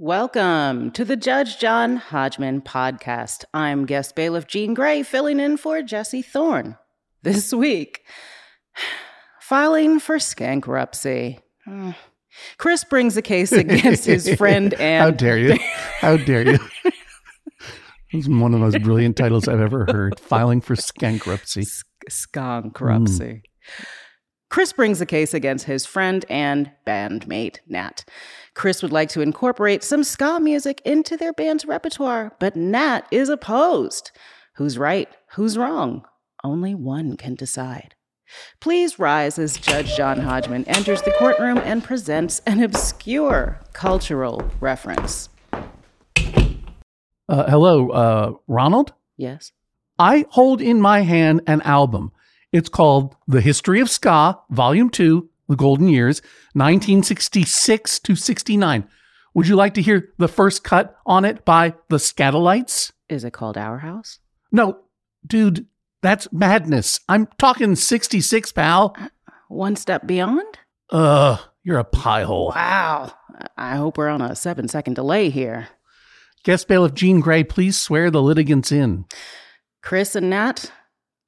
Welcome to the Judge John Hodgman podcast. I'm guest bailiff Jean Grae filling in for Jesse Thorn. This week, filing for skankruptcy. Hmm. Chris brings a case against his friend and. How dare you? How dare you? It's one of the most brilliant titles I've ever heard. Filing for skankruptcy. Skankruptcy. Chris brings a case against his friend and bandmate, Nat. Chris would like to incorporate some ska music into their band's repertoire, but Nat is opposed. Who's right? Who's wrong? Only one can decide. Please rise as Judge John Hodgman enters the courtroom and presents an obscure cultural reference. Uh, hello, uh, Ronald? Yes? I hold in my hand an album. It's called The History of Ska, Volume 2, The Golden Years, 1966 to 69. Would you like to hear the first cut on it by the Skatalites? Is it called Our House? No, dude, that's madness. I'm talking 66, pal. Uh, one step beyond? Ugh, you're a pie hole. Wow. I hope we're on a seven second delay here. Guest bailiff Jean Grae, please swear the litigants in. Chris and Nat,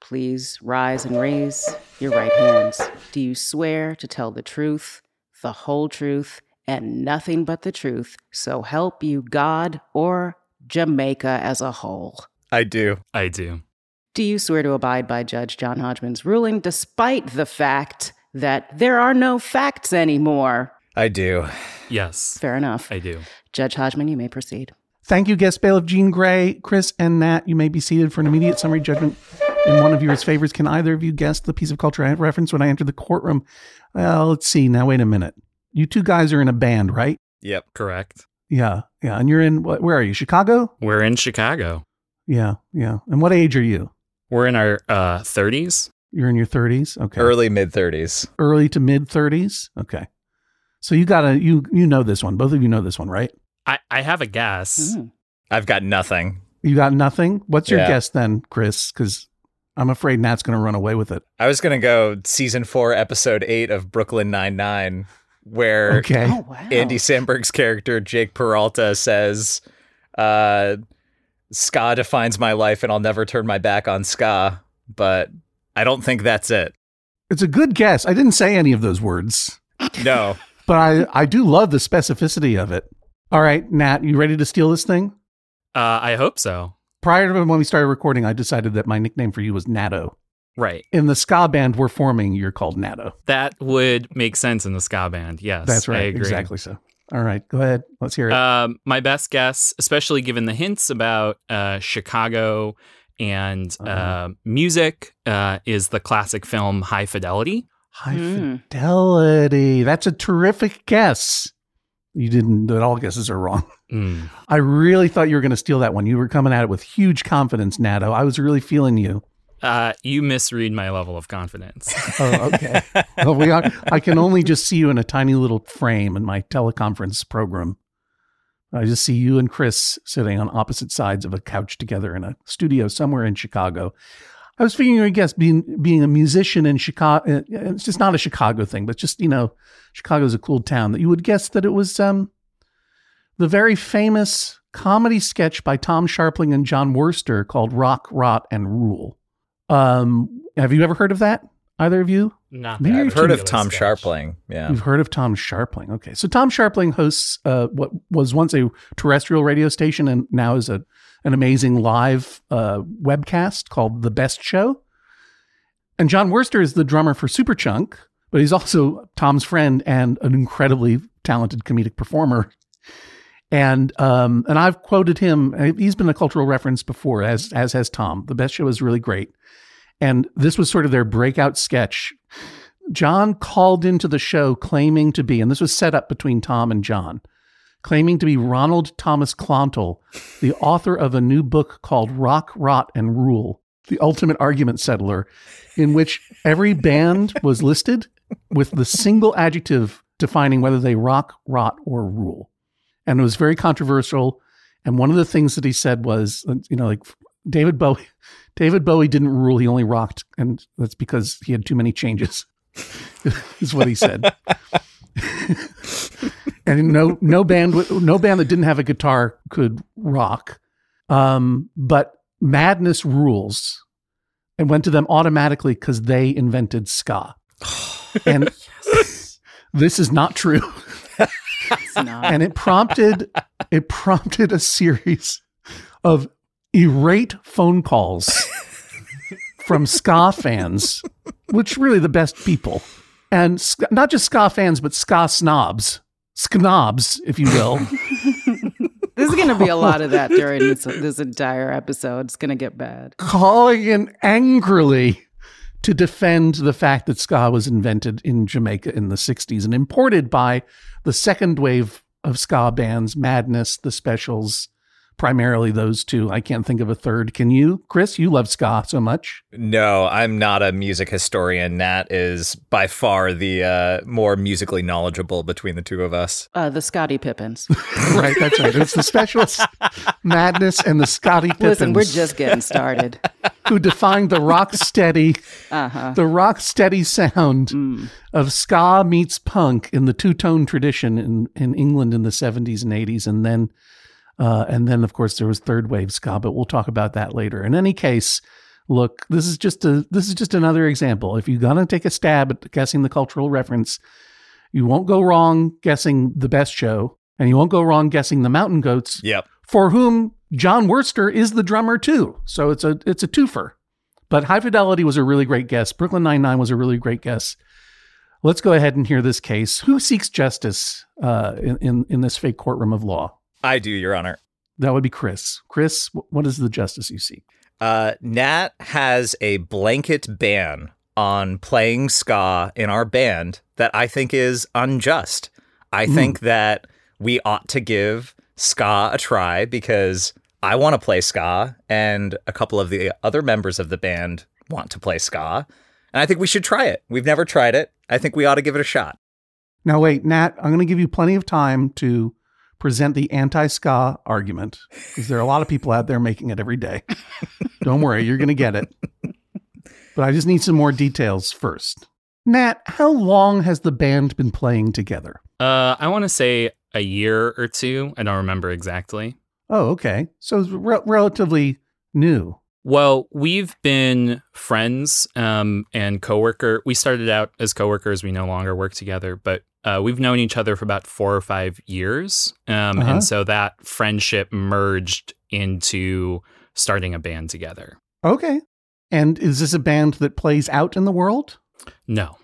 please rise and raise your right hands. Do you swear to tell the truth, the whole truth, and nothing but the truth, so help you God or Jamaica as a whole? I do. I do. Do you swear to abide by Judge John Hodgman's ruling despite the fact that there are no facts anymore? I do. Yes, Fair enough. I do. Judge Hodgman, you may proceed. Thank you, guest bailiff Jean Grae, Chris, and Nat. You may be seated for an immediate summary judgment in one of yours favors. Can either of you guess the piece of culture I referenced when I entered the courtroom? Well, let's see. Now, wait a minute. You two guys are in a band, right? Yep. Correct. Yeah, yeah. And you're in? Where are you? Chicago? We're in Chicago. Yeah, yeah. And what age are you? We're in our uh, 30s. You're in your 30s. Okay. Early mid 30s. Early to mid 30s. Okay. So you gotta you you know this one. Both of you know this one, right? I, I have a guess. Hmm. I've got nothing. You got nothing. What's your Yeah. guess then, Chris? Because I'm afraid Nat's gonna run away with it. I was going to go season four, episode eight of Brooklyn Nine-Nine, where Okay. Oh, wow. Andy Samberg's character, Jake Peralta, says, uh, Ska defines my life and I'll never turn my back on Ska. But I don't think that's it. It's a good guess. I didn't say any of those words. No. But I, I do love the specificity of it. All right, Nat, you ready to steal this thing? Uh, I hope so. Prior to when we started recording, I decided that my nickname for you was Natto. Right. In the ska band we're forming, you're called Natto. That would make sense in the ska band. Yes. That's I right. agree. Exactly so. All right, go ahead. Let's hear it. Um, my best guess, especially given the hints about uh, Chicago and uh Uh-huh. music, uh, is the classic film High Fidelity. High Hmm. fidelity. That's a terrific guess. You didn't, but all guesses are wrong. Mm. I really thought you were going to steal that one. You were coming at it with huge confidence, Nato. I was really feeling you. Uh, you misread my level of confidence. Oh, okay. well, we are, I can only just see you in a tiny little frame in my teleconference program. I just see you and Chris sitting on opposite sides of a couch together in a studio somewhere in Chicago. I was figuring, I guess, being being a musician in Chicago, it's just not a Chicago thing, but just you know, Chicago's a cool town. That you would guess that it was um, the very famous comedy sketch by Tom Scharpling and Jon Wurster called "Rock, Rot, and Rule." Um, have you ever heard of that? Either of you? Not Maybe I've heard of Tom sketch. Scharpling. Yeah. You've heard of Tom Scharpling. Okay. So Tom Scharpling hosts uh, what was once a terrestrial radio station and now is a an amazing live uh, webcast called The Best Show. And Jon Wurster is the drummer for Superchunk, but he's also Tom's friend and an incredibly talented comedic performer. And um, and I've quoted him. He's been a cultural reference before, as as has Tom. The Best Show is really great. And this was sort of their breakout sketch. Jon called into the show claiming to be, and this was set up between Tom and Jon, claiming to be Ronald Thomas Clontle, the author of a new book called Rock, Rot, and Rule, the ultimate argument settler, in which every band was listed with the single adjective defining whether they rock, rot, or rule. And it was very controversial. And one of the things that he said was, you know, like David Bowie, David Bowie didn't rule; he only rocked, and that's because he had too many changes. is what he said. and no no band no band that didn't have a guitar could rock. Um, but Madness rules and went to them automatically because they invented ska. and this is not true. It's not. and it prompted it prompted a series of irate phone calls from ska fans, which really the best people, and not just ska fans, but ska snobs, snobs, if you will. There's going to be a lot of that during this, this entire episode. It's going to get bad. calling in angrily to defend the fact that ska was invented in Jamaica in the 60s and imported by the second wave of ska bands, Madness, The Specials, primarily those two. I can't think of a third. Can you? Chris, you love ska so much. No, I'm not a music historian. Nat is by far the uh, more musically knowledgeable between the two of us. Uh, the Scotty Pippins. right, that's right. It's The Specials, Madness, and the Scotty Pippins Listen, we're just getting started. who defined the rock steady Uh huh. the rock steady sound of ska meets punk in the two tone tradition in, in England in the 70s and 80s. And then, uh, and then of course there was third wave ska, but we'll talk about that later. In any case, look, this is just a, this is just another example. If you're to take a stab at guessing the cultural reference, you won't go wrong guessing the best show and you won't go wrong guessing the mountain goats Yep. for whom Jon Wurster is the drummer too. So it's a it's a twofer. But High Fidelity was a really great guess. Brooklyn Nine Nine was a really great guess. Let's go ahead and hear this case. Who seeks justice uh, in, in in this fake courtroom of law? I do, Your Honor. That would be Chris. Chris, what is the justice you seek? Uh, Nat has a blanket ban on playing ska in our band that I think is unjust. I think that we ought to give ska a try because I want to play ska and a couple of the other members of the band want to play ska. And I think we should try it. We've never tried it. I think we ought to give it a shot. Now, wait, Nat, I'm going to give you plenty of time to present the anti ska argument because there are a lot of people out there making it every day. Don't worry, you're going to get it. But I just need some more details first. Nat, how long has the band been playing together? Uh, I want to say a year or two. I don't remember exactly. Oh, okay. So it's re- relatively new. Well, we've been friends um, and coworker. We started out as coworkers. We no longer work together, but uh, we've known each other for about four or five years, um, Uh-huh. and so that friendship merged into starting a band together. Okay. And is this a band that plays out in the world? No,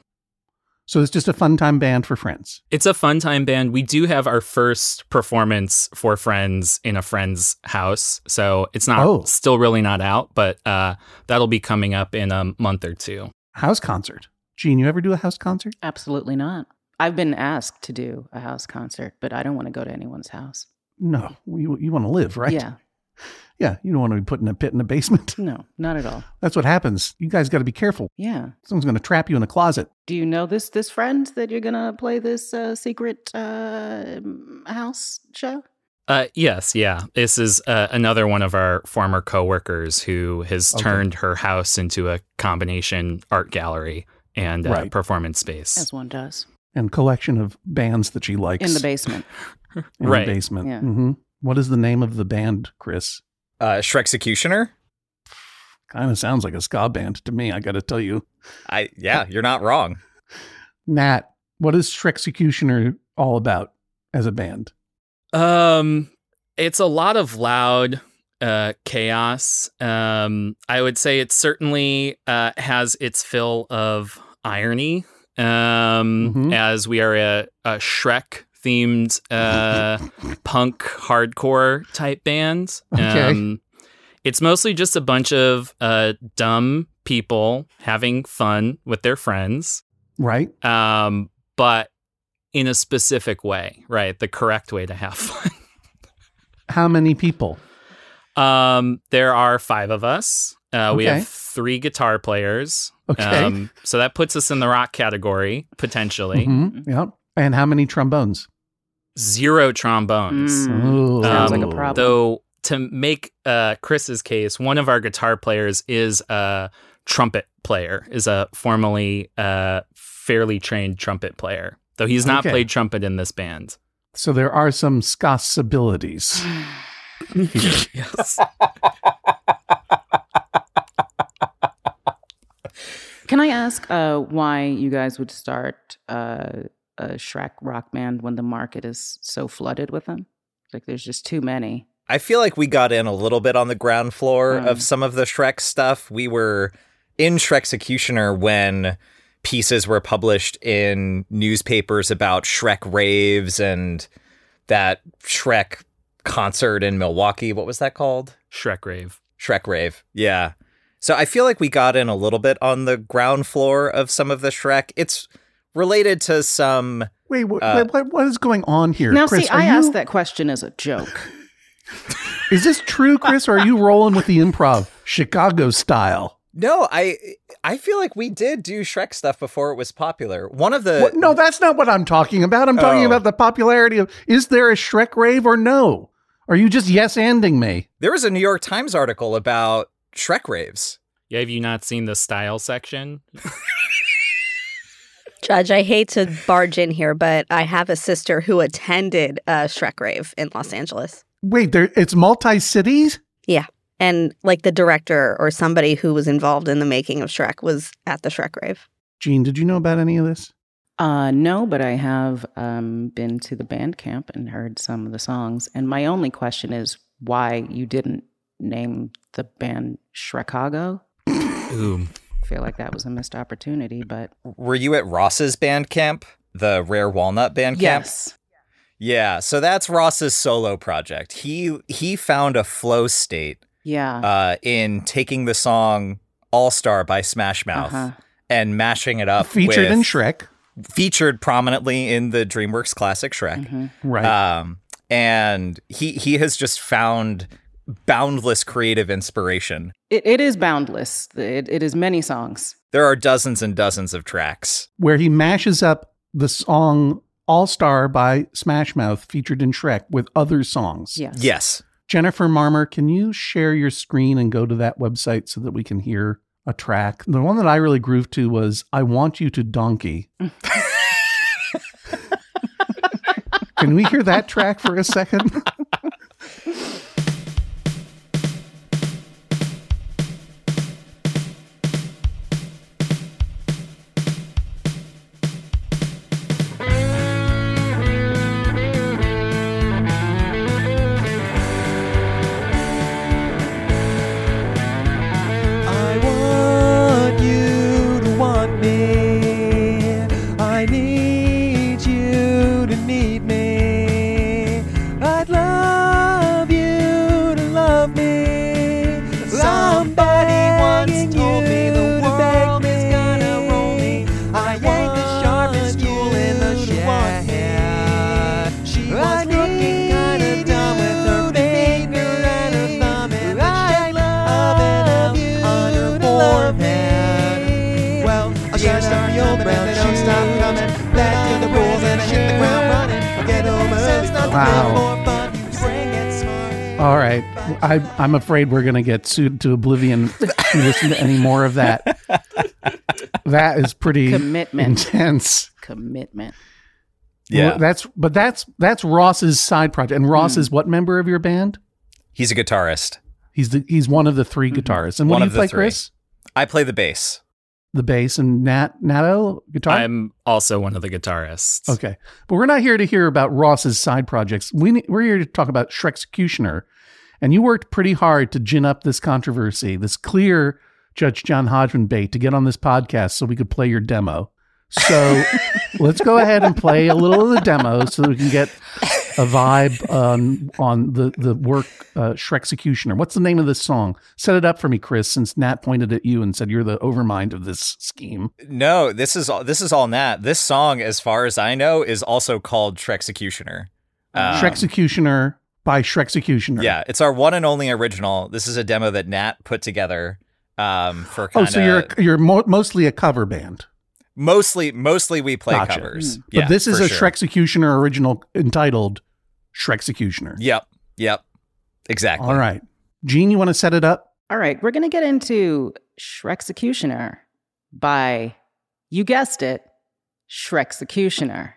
So it's just a fun time band for friends. it's a fun time band. We do have our first performance for friends in a friend's house, so it's not Oh. still really not out, but uh, that'll be coming up in a month or two. House concert. Jean, you ever do a house concert? Absolutely not. I've been asked to do a house concert, but I don't want to go to anyone's house. No. You, you want to live, right? Yeah. Yeah. You don't want to be put in a pit in a basement. No, not at all. That's what happens. You guys got to be careful. Yeah. Someone's going to trap you in a closet. Do you know this this friend that you're gonna play this uh, secret uh, house show? Uh, yes, yeah. This is uh, another one of our former coworkers who has Okay. turned her house into a combination art gallery and uh, Right. performance space. As one does And collection of bands that she likes in the basement. in Right. the basement. Yeah. hmm What is the name of the band, Chris? Uh, Shrexecutioner? Kind of sounds like a ska band to me. I got to tell you, I yeah, you're not wrong. Nat. What is Shrexecutioner all about as a band? Um, it's a lot of loud uh, chaos. Um, I would say it certainly uh, has its fill of irony. Um, Mhm. as we are a, a Shrek themed uh, punk hardcore type bands. Okay. Um, it's mostly just a bunch of uh, dumb people having fun with their friends Right. um, but in a specific way, right? The correct way to have fun. How many people? Um, there are five of us. Uh, We Okay. have three guitar players. Okay. Um, so that puts us in the rock category potentially. Mhm. Yep. And how many trombones? Zero trombones. Mm. Ooh. Sounds Um, like a problem. Though to make uh, Chris's case, one of our guitar players is a trumpet player, is a formerly uh, fairly trained trumpet player. Though he's not Okay. played trumpet in this band. So there are some scossabilities. yes. Can I ask uh, why you guys would start uh, a Shrek rock band when the market is so flooded with them? Like, there's just too many. I feel like we got in a little bit on the ground floor Mm. of some of the Shrek stuff. We were in Shrek Executioner when pieces were published in newspapers about Shrek raves and that Shrek concert in Milwaukee. What was that called? Shrek rave. Shrek rave. Yeah. So I feel like we got in a little bit on the ground floor of some of the Shrek. It's related to some Wait, what, Uh, what, what is going on here? Now, Chris, see, I you, asked that question as a joke. Is this true, Chris, or are you rolling with the improv Chicago style? No, I I feel like we did do Shrek stuff before it was popular. One of the What? No, that's not what I'm talking about. I'm talking Oh. about the popularity of is there a Shrek rave or no? Are you just yes ending me? there was a New York Times article about Shrek raves. Yeah, have you not seen the style section? Judge, I hate to barge in here, but I have a sister who attended a Shrek rave in Los Angeles. Wait, there it's multi cities? Yeah. And like the director or somebody who was involved in the making of Shrek was at the Shrek rave. Jean, did you know about any of this? Uh, no, but I have um, been to the band camp and heard some of the songs. And my only question is why you didn't name the band Shrekago. Ooh. I feel like that was a missed opportunity, but Were you at Ross's band camp, the Rare Walnut band camp? yes. Yeah, so that's Ross's solo project. He he found a flow state Yeah. uh, in taking the song All Star by Smash Mouth Uh-huh. and mashing it up Featured with, in Shrek. featured prominently in the DreamWorks classic Shrek. Mhm. Right. Um, and he he has just found boundless creative inspiration. It, it is boundless. It, it is many songs. There are dozens and dozens of tracks. where he mashes up the song All Star by Smash Mouth featured in Shrek with other songs. Yes. Yes. Jennifer Marmor, can you share your screen and go to that website so that we can hear a track? The one that I really grooved to was I Want You to Donkey. can we hear that track for a second? All right. I, I'm afraid we're going to get sued to oblivion if you listen to any more of that. That is pretty Commitment. intense. Commitment. Well, that's but that's that's Ross's side project. And Ross hmm. is what member of your band? He's a guitarist. He's the he's one of the 3 mm-hmm. guitarists. And what One do of you the play, three. Chris? I play the bass. The bass and Nat Nato guitar. I'm also one of the guitarists. okay, but we're not here to hear about Ross's side projects. We we're here to talk about Shreksecutioner, and you worked pretty hard to gin up this controversy, this clear Judge John Hodgman bait to get on this podcast so we could play your demo. So let's go ahead and play a little of the demo so we can get a vibe on on the the work uh, Shreksecutioner. What's the name of this song? Set it up for me, Chris. Since Nat pointed at you and said you're the overmind of this scheme. No, this is all this is all Nat. This song, as far as I know, is also called Shreksecutioner. Um, Shreksecutioner by Shreksecutioner. Yeah, it's our one and only original. This is a demo that Nat put together um, for Oh, kind of so you're you're mo- mostly a cover band, mostly mostly we play Gotcha. covers. Hmm. but Yeah, this is a sure. Shreksecutioner original entitled Shreksecutioner. Yep, yep, exactly. All right, Jean, you want to set it up? All right, we're going to get into Shreksecutioner by, you guessed it, Shreksecutioner.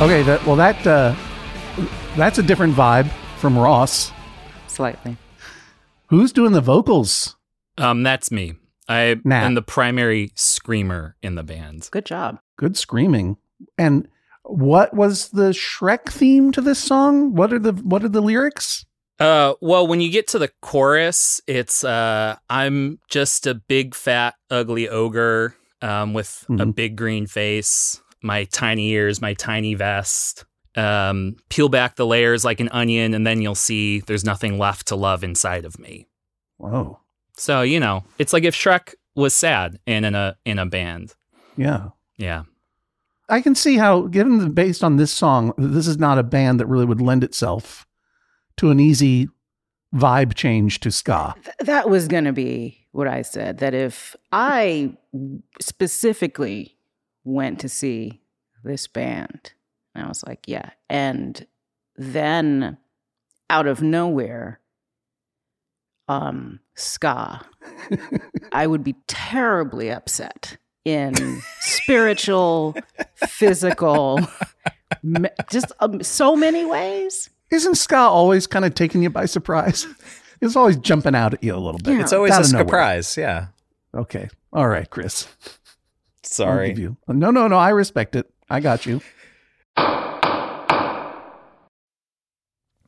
Okay, that well that uh, that's a different vibe from Ross. Slightly. Who's doing the vocals? Um, that's me. I Nat. am the primary screamer in the band. Good job. Good screaming. And what was the Shrek theme to this song? What are the what are the lyrics? Uh, well, when you get to the chorus, it's uh, I'm just a big, fat, ugly ogre um, with a Mhm. big green face, my tiny ears, my tiny vest. Um, peel back the layers like an onion, and then you'll see there's nothing left to love inside of me. Whoa. So you know, it's like if Shrek was sad and in a in a band. Yeah. Yeah. I can see how, given the, based on this song, this is not a band that really would lend itself to an easy vibe change to ska. Th- that was going to be what I said. That if I specifically went to see this band, and I was like, yeah. And then out of nowhere, um, ska, I would be terribly upset in spiritual, physical, me- just um, so many ways. Isn't ska always kind of taking you by surprise? It's always jumping out at you a little bit. Yeah. It's always a surprise. Yeah. Okay. All right, Chris. I'll Sorry. give you- No, no, no. I respect it. I got you.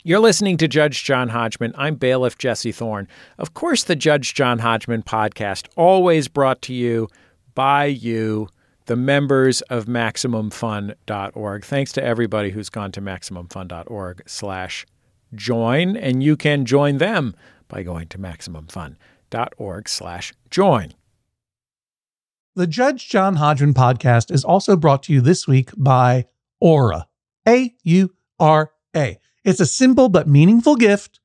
You're listening to Judge John Hodgman. I'm bailiff Jesse Thorn. Of course, the Judge John Hodgman podcast, always brought to you by you, the members of MaximumFun.org. Thanks to everybody who's gone to MaximumFun.org slash join, and you can join them by going to MaximumFun.org slash join. The Judge John Hodgman podcast is also brought to you this week by Aura. A U R A. It's a simple but meaningful gift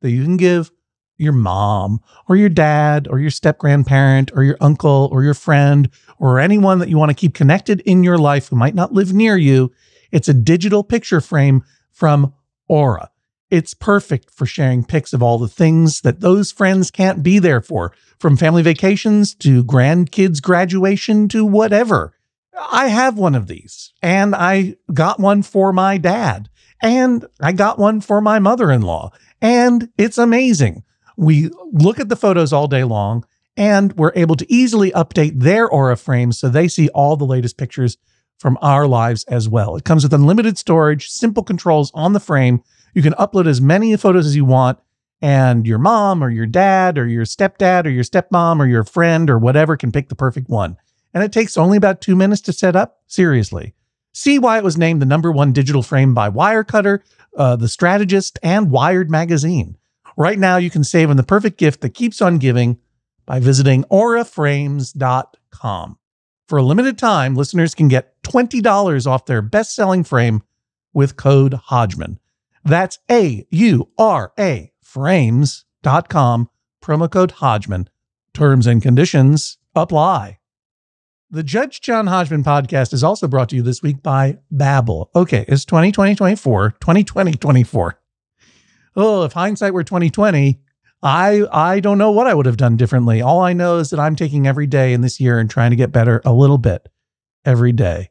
that you can give your mom or your dad or your step grandparent or your uncle or your friend or anyone that you want to keep connected in your life who might not live near you. It's a digital picture frame from Aura. It's perfect for sharing pics of all the things that those friends can't be there for, from family vacations to grandkids' graduation to whatever. I have one of these, and I got one for my dad, and I got one for my mother in law, and it's amazing. We look at the photos all day long, and we're able to easily update their Aura frames so they see all the latest pictures from our lives as well. It comes with unlimited storage, simple controls on the frame. You can upload as many photos as you want, and your mom or your dad or your stepdad or your stepmom or your friend or whatever can pick the perfect one. And it takes only about two minutes to set up. Seriously. See why it was named the number one digital frame by Wirecutter, uh, The Strategist, and Wired Magazine. Right now, you can save on the perfect gift that keeps on giving by visiting auraframes.com. For a limited time, listeners can get $20 off their best selling frame with code Hodgman. That's A U R A frames.com, promo code Hodgman. Terms and conditions apply. The Judge John Hodgman podcast is also brought to you this week by Babbel. Okay, it's 2020 24, 2020 24. Oh, if hindsight were 2020, I I don't know what I would have done differently. All I know is that I'm taking every day in this year and trying to get better a little bit every day.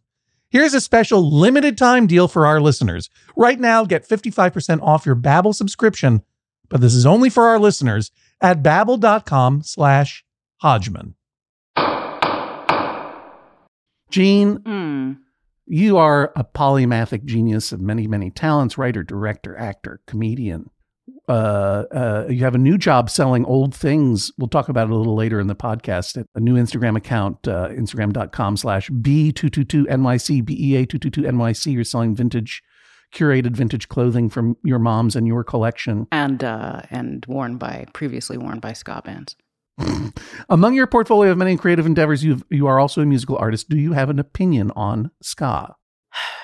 Here's a special limited time deal for our listeners. Right now, get 55% off your Babbel subscription, but this is only for our listeners at babbel.com slash Hodgman. Jean, Mm. you are a polymathic genius of many, many talents writer, director, actor, comedian. Uh, uh, you have a new job selling old things. We'll talk about it a little later in the podcast. A new Instagram account, uh, instagram.com slash B222NYC, BEA222NYC. You're selling vintage, curated vintage clothing from your mom's and your collection. And uh, and worn by previously worn by ska bands. Among your portfolio of many creative endeavors, you you are also a musical artist. Do you have an opinion on ska?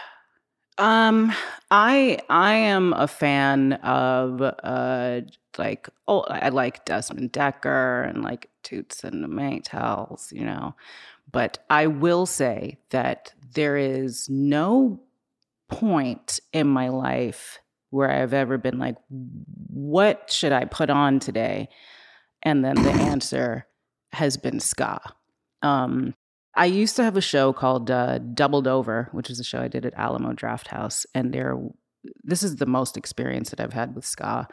Um, I I am a fan of uh like oh I like Desmond Dekker and like Toots and the Maytals, you know. But I will say that there is no point in my life where I've ever been like, what should I put on today? And then the answer has been ska. Um, I used to have a show called uh, Doubled Over, which is a show I did at Alamo Drafthouse, and there, this is the most experience that I've had with ska.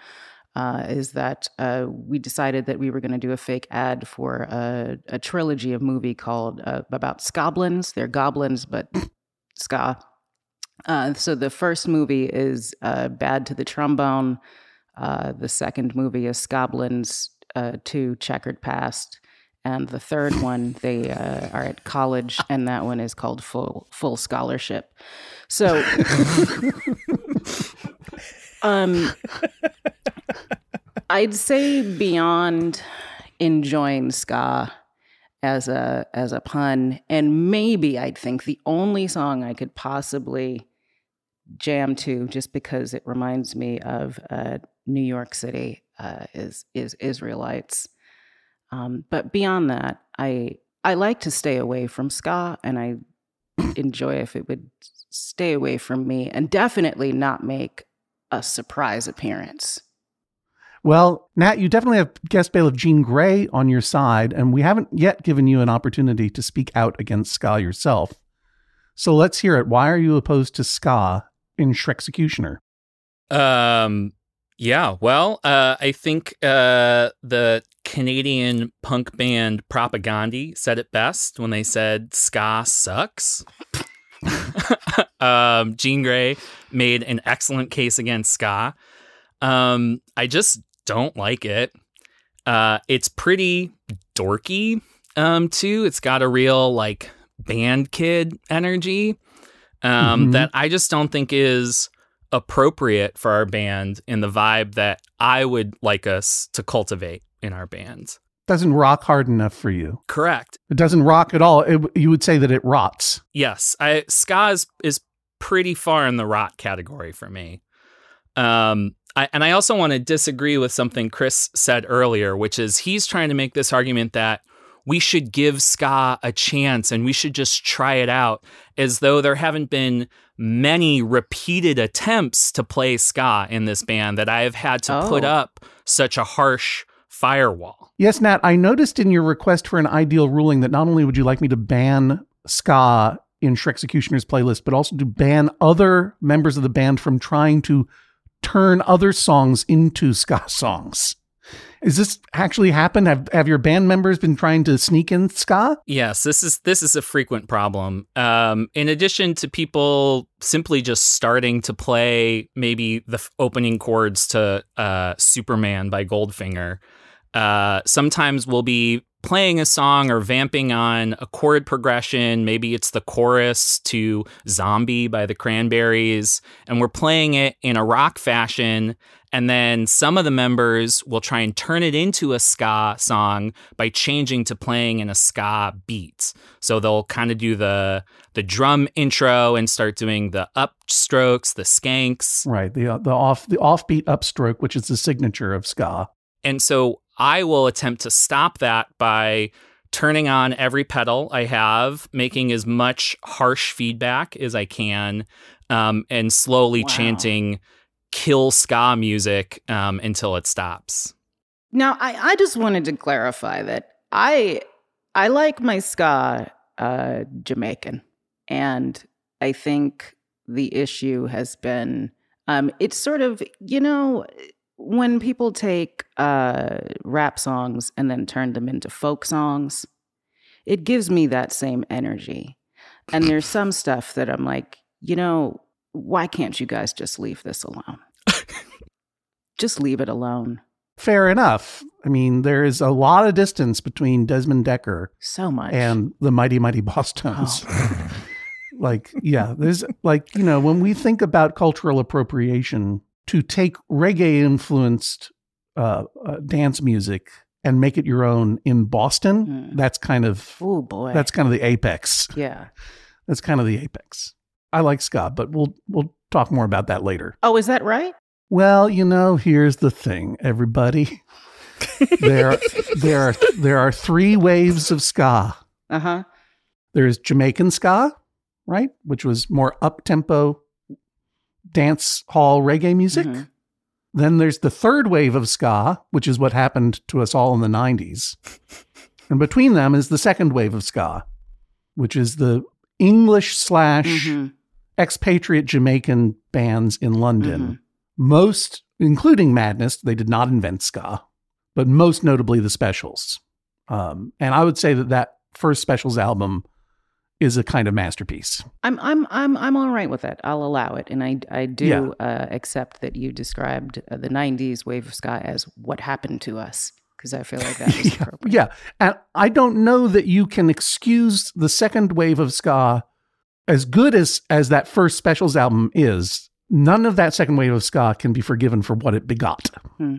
Uh, is that uh, we decided that we were going to do a fake ad for a, a trilogy of movie called uh, about scoblins. They're goblins, but ska. Uh, so the first movie is uh, Bad to the Trombone. the second movie is Scoblins to Checkered Past and the third one they uh, are at college and that one is called full full scholarship. So um i'd say beyond enjoying ska as a as a pun and maybe i'd think the only song i could possibly jam to just because it reminds me of uh, new york city uh, is is israelites um, but beyond that, I I like to stay away from ska, and I enjoy if it would stay away from me, and definitely not make a surprise appearance. Well, Nat, you definitely have guest bailiff Jean Grae on your side, and we haven't yet given you an opportunity to speak out against ska yourself. So let's hear it. Why are you opposed to ska in Shrexecutioner? Um, yeah, well, uh, I think uh, the Canadian punk band Propagandhi said it best when they said ska sucks. um, Jean Grae made an excellent case against ska. Um, I just don't like it. Uh, it's pretty dorky, um, too. It's got a real like band kid energy um, mm-hmm. that I just don't think is appropriate for our band in the vibe that I would like us to cultivate in our band. Doesn't rock hard enough for you. Correct. It doesn't rock at all. It, you would say that it rots. Yes, I ska is, is pretty far in the rot category for me. Um, I, and I also want to disagree with something Chris said earlier, which is he's trying to make this argument that we should give ska a chance and we should just try it out as though there haven't been many repeated attempts to play ska in this band that I have had to oh. put up such a harsh firewall. Yes, Nat, I noticed in your request for an ideal ruling that not only would you like me to ban ska in Shrek Executioner's playlist, but also to ban other members of the band from trying to turn other songs into ska songs. Is this actually happened? Have have your band members been trying to sneak in ska? Yes, this is this is a frequent problem. Um, in addition to people simply just starting to play maybe the f- opening chords to uh, Superman by Goldfinger, uh, sometimes we'll be playing a song or vamping on a chord progression. Maybe it's the chorus to Zombie by the Cranberries, and we're playing it in a rock fashion. And then some of the members will try and turn it into a ska song by changing to playing in a ska beat. So they'll kind of do the the drum intro and start doing the upstrokes, the skanks. Right, the uh, the off the offbeat upstroke, which is the signature of ska. And so I will attempt to stop that by turning on every pedal I have, making as much harsh feedback as I can, um, and slowly wow. chanting kill ska music um, until it stops. Now, I, I just wanted to clarify that I I like my ska uh, Jamaican, and I think the issue has been um, it's sort of you know when people take uh, rap songs and then turn them into folk songs, it gives me that same energy. And there's some stuff that I'm like, you know, why can't you guys just leave this alone? Just leave it alone. Fair enough. I mean, there is a lot of distance between Desmond Dekker So much. and the Mighty Mighty Bosstones. like, yeah, there's like, you know, when we think about cultural appropriation, to take reggae influenced uh, uh, dance music and make it your own in Boston, Mm. that's kind of oh boy. that's kind of the apex. yeah. That's kind of the apex. I like ska, but we'll we'll talk more about that later. Oh, is that right? Well, you know, here's the thing, everybody. there, there are there are three waves of ska. Uh huh. There's Jamaican ska, right, which was more up tempo dance hall reggae music. Mhm. Then there's the third wave of ska, which is what happened to us all in the 90s. And between them is the second wave of ska, which is the English slash Mhm. expatriate Jamaican bands in London. Mhm. Most, including Madness, they did not invent ska, but most notably the Specials. Um, and I would say that that first Specials album is a kind of masterpiece. I'm I'm I'm I'm all right with that. I'll allow it, and I I do Yeah. uh, accept that you described uh, the '90s wave of ska as what happened to us because I feel like that is was appropriate. Yeah. And I don't know that you can excuse the second wave of ska as good as as that first Specials album is. None of that second wave of ska can be forgiven for what it begot. Hmm.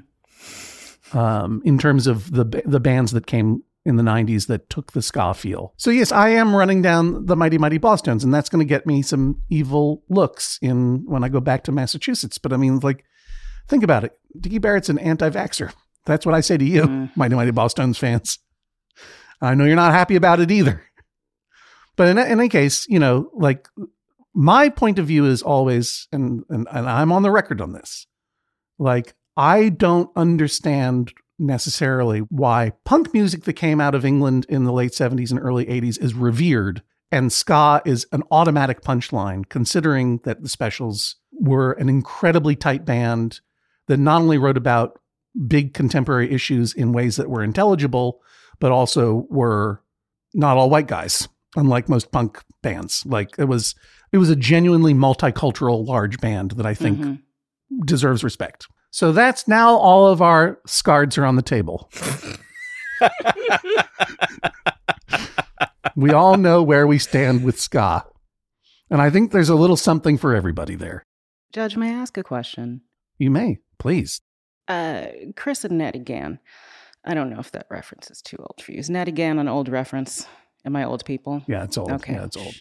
Um, in terms of the the bands that came in the 90s that took the ska feel. So yes, I am running down the Mighty Mighty Bosstones and that's going to get me some evil looks in when I go back to Massachusetts. But I mean like think about it. Dicky Barrett's an anti-vaxxer. That's what I say to you, Mm. Mighty Mighty Bosstones fans. I know you're not happy about it either. But in, in any case, you know, like my point of view is always, and, and, and I'm on the record on this, like, I don't understand necessarily why punk music that came out of England in the late 70s and early 80s is revered and ska is an automatic punchline, considering that the specials were an incredibly tight band that not only wrote about big contemporary issues in ways that were intelligible, but also were not all white guys, unlike most punk bands. Like it was it was a genuinely multicultural large band that I think Mhm. deserves respect. So that's now all of our scards are on the table. we all know where we stand with ska. And I think there's a little something for everybody there. Judge, may I ask a question? You may, please. Uh, Chris and Natty Gann. I don't know if that reference is too old for you. Is Natty Gann an old reference? Am I old people? Yeah, it's old. Okay. Yeah, it's old.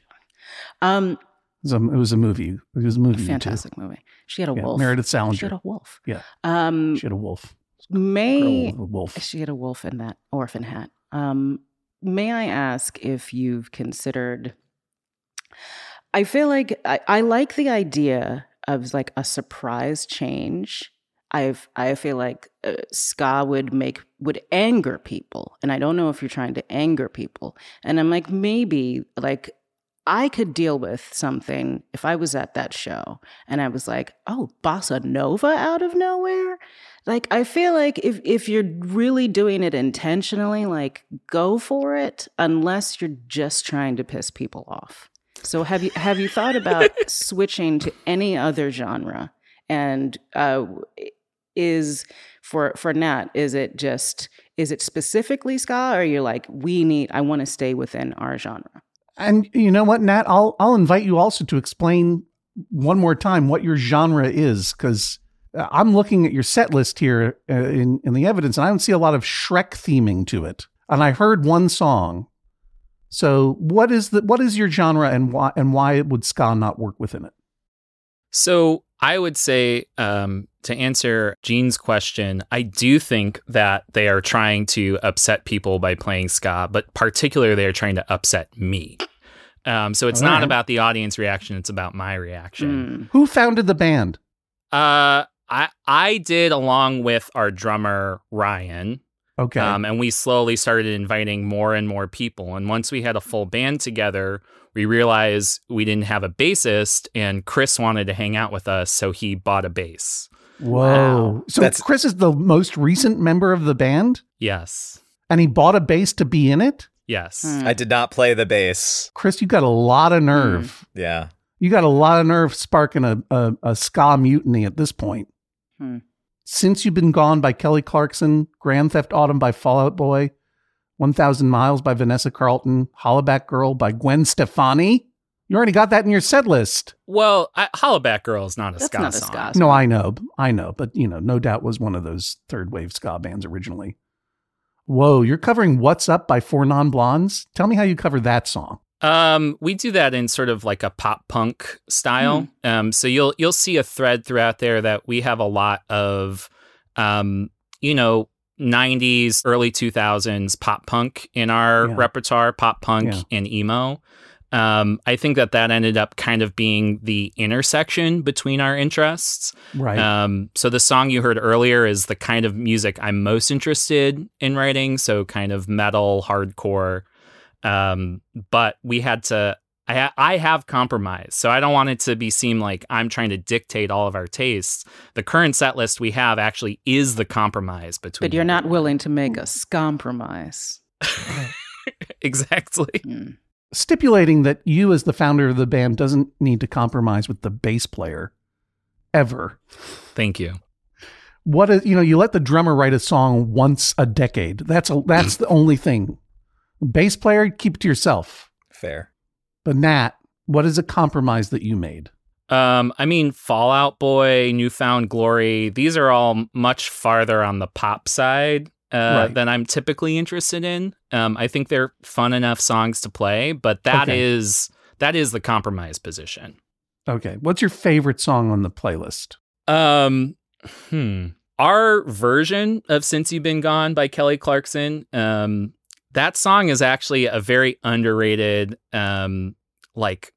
Um, It was a, it was a movie. It was a movie. you too. fantastic movie. She had a Yeah, wolf. Meredith Salenger. She had a wolf. Yeah. Um, She had a wolf. may a wolf. She had a wolf in that orphan hat. Um, may I ask if you've considered? I feel like I, I like the idea of like a surprise change. I've I feel like uh, ska would make would anger people, and I don't know if you're trying to anger people. And I'm like maybe like I could deal with something if I was at that show and I was like, oh, bossa nova out of nowhere? Like i feel like if if you're really doing it intentionally like go for it unless you're just trying to piss people off. So have you have you thought about switching to any other genre? And uh is for for nat is it just is it specifically ska or you're like we need i want to stay within our genre And you know what, Nat? I'll I'll invite you also to explain one more time what your genre is, because I'm looking at your set list here uh, in in the evidence, and I don't see a lot of Shrek theming to it. And I heard one song. So what is the what is your genre, and why and why would ska not work within it? So I would say um, to answer Jean's question, I do think that they are trying to upset people by playing ska, but particularly they are trying to upset me. Um, so it's All not right. about the audience reaction; it's about my reaction. Mm. Who founded the band? Uh, I I did along with our drummer Ryan. Okay, Um, and we slowly started inviting more and more people. And once we had a full band together, we realized we didn't have a bassist, and Chris wanted to hang out with us, so he bought a bass. whoa. wow. So That's- Chris is the most recent member of the band, Yes. and he bought a bass to be in it. Yes. Hmm. I did not play the bass. Chris, you got a lot of nerve. Yeah. You got a lot of nerve sparking a, a, a ska mutiny at this point. Hmm. Since You've Been Gone by Kelly Clarkson, Grand Theft Autumn by Fall Out Boy, 1000 Miles by Vanessa Carlton, Hollaback Girl by Gwen Stefani. You already got that in your set list. Well, I, Hollaback Girl is not a That's ska not a song. ska No, I know. I know. But, you know, no doubt was one of those third wave ska bands originally. Whoa, you're covering What's Up by Four Non Blondes? Tell me how you cover that song. Um, we do that in sort of like a pop punk style. Um, so you'll you'll see a thread throughout there that we have a lot of, um, you know, '90s, early 2000s pop punk in our Yeah. repertoire, pop punk Yeah. and emo. Um, I think that that ended up kind of being the intersection between our interests. Right. Um, so the song you heard earlier is the kind of music I'm most interested in writing. So kind of metal, hardcore. Um, but we had to. I ha- I have compromised, so I don't want it to be seem like I'm trying to dictate all of our tastes. The current set list we have actually is the compromise between. But you're not willing to make a compromise. exactly. Hmm. Stipulating that you, as the founder of the band, doesn't need to compromise with the bass player ever. Thank you. What is, you know, you let the drummer write a song once a decade. That's a, that's the only thing. Bass player, keep it to yourself. Fair. But Nat, what is a compromise that you made? Um, I mean, Fall Out Boy, New Found Glory, these are all much farther on the pop side uh, Right. than I'm typically interested in. Um, I think they're fun enough songs to play, but that is Okay. that is the compromise position. Okay. What's your favorite song on the playlist? Um, hmm. Our version of "Since You've Been Gone" by Kelly Clarkson. Um, that song is actually a very underrated, um, like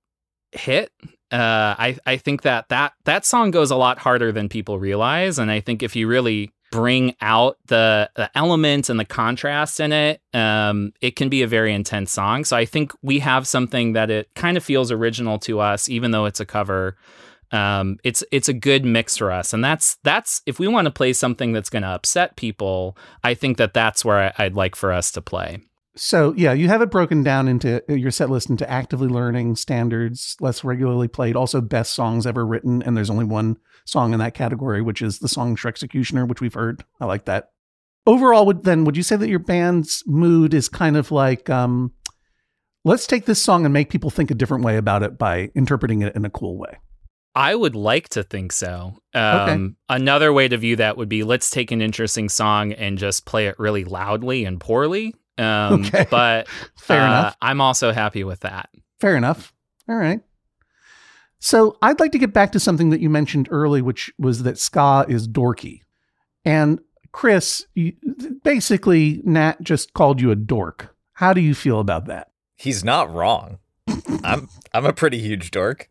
hit. Uh, I I think that that that song goes a lot harder than people realize, and I think if you really bring out the, the elements and the contrast in it, um, it can be a very intense song. So I think we have something that it kind of feels original to us, even though it's a cover um, it's it's a good mix for us, and that's that's if we want to play something that's going to upset people, I think that that's where I, I'd like for us to play. So, yeah, you have it broken down into uh, your set list into actively learning, standards, less regularly played, also best songs ever written. And there's only one song in that category, which is the song Shrek Executioner, which we've heard. I like that. Overall, would then would you say that your band's mood is kind of like, um, let's take this song and make people think a different way about it by interpreting it in a cool way? I would like to think so. Um, Another way to view that would be let's take an interesting song and just play it really loudly and poorly. Um, Okay. But Fair uh, enough. I'm also happy with that. Fair enough. All right. So I'd like to get back to something that you mentioned early, which was that ska is dorky. And Chris, you, basically, Nat just called you a dork. How do you feel about that? He's not wrong. I'm I'm a pretty huge dork.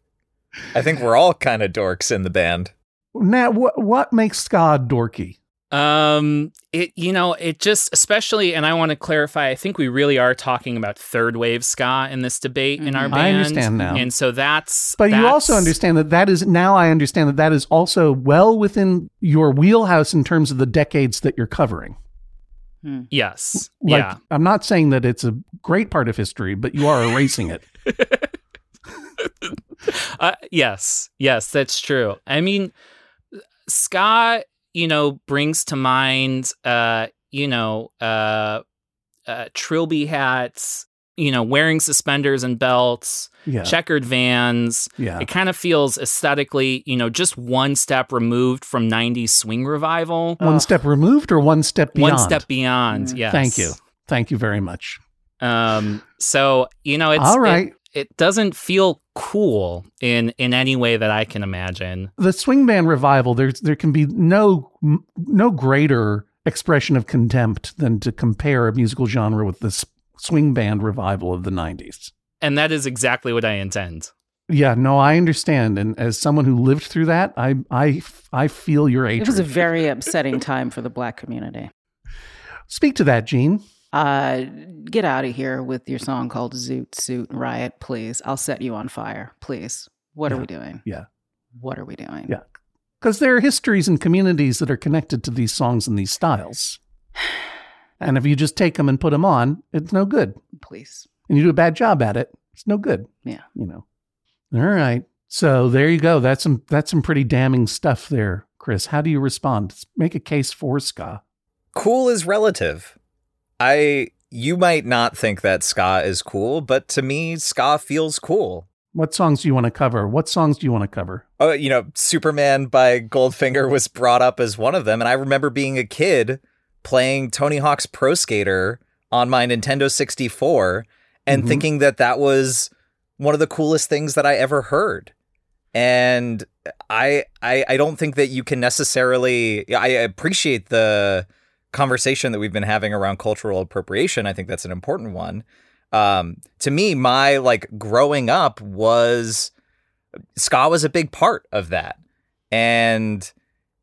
I think we're all kind of dorks in the band. Nat, what what makes ska dorky? Um, it you know it just especially, and I want to clarify. I think we really are talking about third wave ska in this debate in our Mhm. band. I understand now. and so that's. But you also understand that that is now I understand that that is also well within your wheelhouse in terms of the decades that you're covering. Hmm. Yes. Like, yeah. I'm not saying that it's a great part of history, but you are erasing it. Uh, yes. Yes, that's true. I mean, ska, you know, brings to mind, uh, you know, uh, uh, trilby hats, you know, wearing suspenders and belts, Yeah. checkered vans. Yeah. It kind of feels aesthetically, you know, just one step removed from 90s swing revival. One Ugh. step removed or one step beyond? One step beyond. Mm. Yes. Thank you. Thank you very much. Um, so, you know, it's All it- right. it doesn't feel cool in in any way that I can imagine. the swing band revival, there's there can be no no greater expression of contempt than to compare a musical genre with this swing band revival of the 90s. And that is exactly what I intend. Yeah, no, I understand. And as someone who lived through that, I I I feel your age. It was a very upsetting time for the black community. Speak to that, Jean. Uh, get out of here with your song called Zoot Suit Riot, please. I'll set you on fire, please. What Yeah. are we doing? Yeah. What are we doing? Yeah. Because there are histories and communities that are connected to these songs and these styles. And if you just take them and put them on, it's no good. Please. and you do a bad job at it, it's no good. Yeah. You know. All right. So there you go. That's some that's some pretty damning stuff there, Chris? How do you respond? Make a case for ska. Cool is relative. I you might not think that ska is cool, but to me, ska feels cool. What songs do you want to cover? What songs do you want to cover? Oh, you know, Superman by Goldfinger was brought up as one of them, and I remember being a kid playing Tony Hawk's Pro Skater on my Nintendo 64 and Mhm. thinking that that was one of the coolest things that I ever heard. And I, I I don't think that you can necessarily I appreciate the conversation that we've been having around cultural appropriation. I think that's an important one. Um, to me, my like growing up was ska was a big part of that. And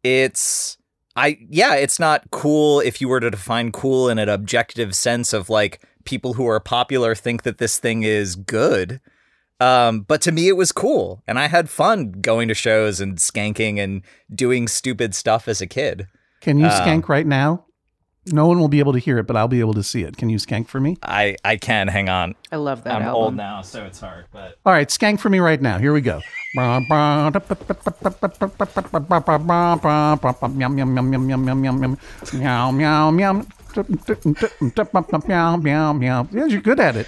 it's I yeah, it's not cool if you were to define cool in an objective sense of like people who are popular think that this thing is good. Um, but to me it was cool and I had fun going to shows and skanking and doing stupid stuff as a kid. Can you Uh, skank right now? No one will be able to hear it, but I'll be able to see it. Can you skank for me? I I can hang on. I love that I'm album. old now, so it's hard, but All right, skank for me right now. Here we go. Meow, meow, meow. Yes, you're good at it.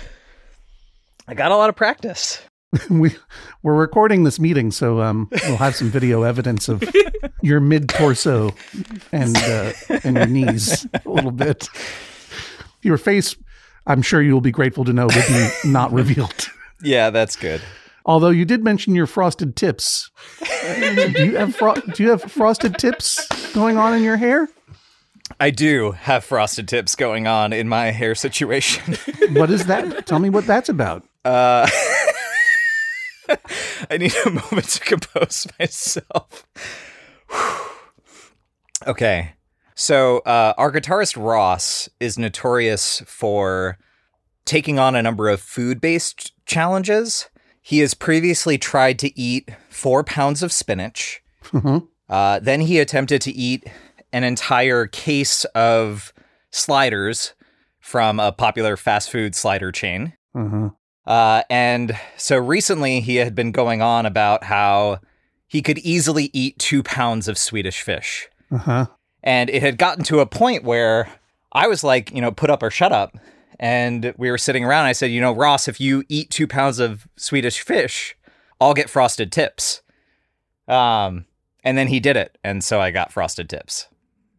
I got a lot of practice. We we're recording this meeting, so um, we'll have some video evidence of your mid torso and uh, and your knees a little bit. Your face, I'm sure you will be grateful to know, will be not revealed. Yeah, that's good. Although you did mention your frosted tips. do you have fro- do you have frosted tips going on in your hair? I do have frosted tips going on in my hair situation. What is that? Tell me what that's about. Uh, I need a moment to compose myself. okay. So, uh, our guitarist Ross is notorious for taking on a number of food based challenges. He has previously tried to eat four pounds of spinach. Mhm. Uh, then he attempted to eat an entire case of sliders from a popular fast food slider chain. Uh-huh. Uh, and so recently he had been going on about how he could easily eat two pounds of Swedish fish. Uh-huh. And it had gotten to a point where I was like, you know, put up or shut up. And we were sitting around. I said, you know, Ross, if you eat two pounds of Swedish fish, I'll get frosted tips. Um, and then he did it. And so I got frosted tips.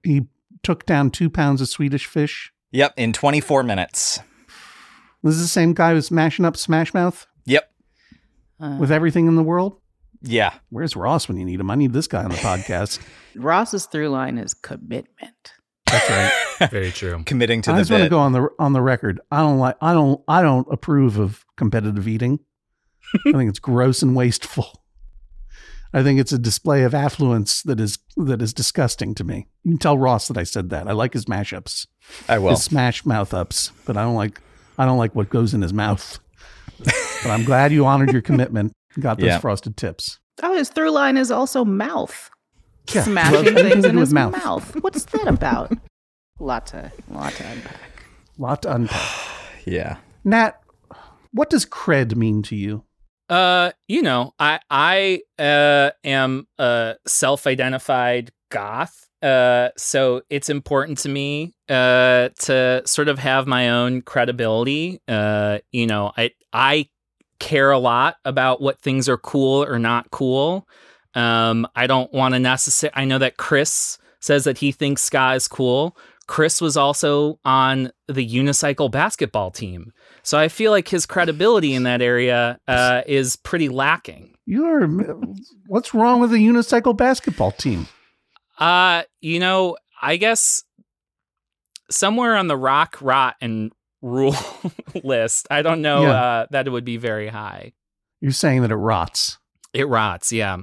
He took down two pounds of Swedish fish. Yep, in 24 minutes. This is the same guy who's smashing up Smash Mouth Yep. Uh, with everything in the world. Yeah. Where's Ross when you need him? I need this guy on the podcast. Ross's through line is commitment. That's right. Very true. Committing to I the just want to go on the on the record. I don't like. I don't. I don't approve of competitive eating. I think it's gross and wasteful. I think it's a display of affluence that is that is disgusting to me. You can tell Ross that I said that. I like his mashups, I will. his smash mouth ups, but I don't like. I don't like what goes in his mouth. but I'm glad you honored your commitment. and Got those Yeah. frosted tips. Oh, his through line is also mouth. Yeah, Smashing things in his mouth. mouth. What's that about? lot to, lot to unpack. Lot to unpack. Yeah. Nat, what does cred mean to you? Uh, you know, I I uh am a self-identified goth. Uh, so it's important to me uh to sort of have my own credibility. Uh, you know, I I care a lot about what things are cool or not cool. Um, I don't want to necessarily. I know that Chris says that he thinks ska is cool. Chris was also on the unicycle basketball team. So I feel like his credibility in that area uh, is pretty lacking. You're what's wrong with the unicycle basketball team? Uh, you know, I guess somewhere on the rock, rot, and rule list, I don't know Yeah. uh, that it would be very high. You're saying that it rots. It rots, yeah.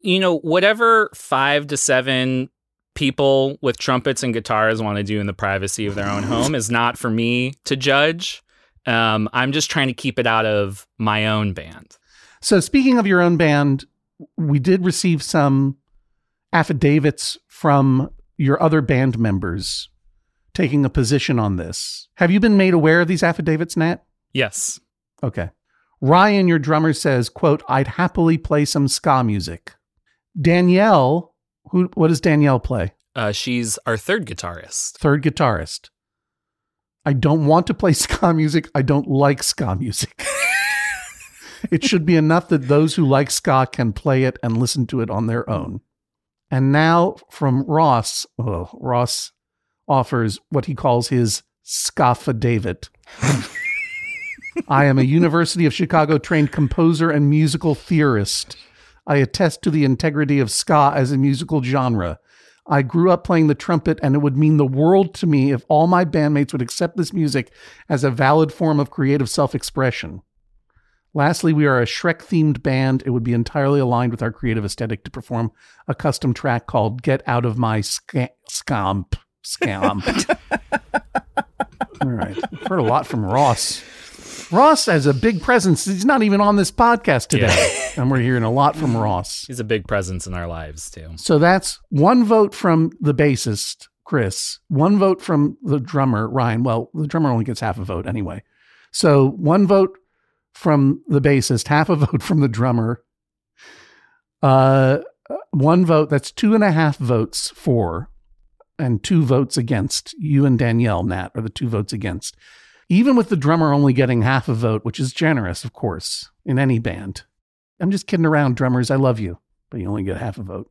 You know, whatever five to seven people with trumpets and guitars want to do in the privacy of their own home is not for me to judge. Um, I'm just trying to keep it out of my own band. So speaking of your own band, we did receive some affidavits from your other band members taking a position on this. Have you been made aware of these affidavits, Nat? Yes. Okay. Ryan, your drummer, says, quote, I'd happily play some ska music. Danielle, Who? What does Danielle play? Uh, she's our third guitarist. Third guitarist. I don't want to play ska music. I don't like ska music. it should be enough that those who like ska can play it and listen to it on their own. And now from Ross, oh, Ross offers what he calls his Scaffa David. I am a University of Chicago trained composer and musical theorist. I attest to the integrity of ska as a musical genre. I grew up playing the trumpet, and it would mean the world to me if all my bandmates would accept this music as a valid form of creative self expression. Lastly, we are a Shrek themed band. It would be entirely aligned with our creative aesthetic to perform a custom track called Get Out of My Sca- Scamp. Scamp. All right. I've heard a lot from Ross. Ross has a big presence. He's not even on this podcast today. And we're hearing a lot from Ross. He's a big presence in our lives too. So that's one vote from the bassist, Chris, one vote from the drummer, Ryan. Well, the drummer only gets half a vote anyway. So one vote from the bassist, half a vote from the drummer. Uh, one vote, that's two and a half votes for, and two votes against. You and Danielle, Nat, are the two votes against. Even with the drummer only getting half a vote, which is generous, of course, in any band. I'm just kidding around, drummers. I love you, but you only get half a vote.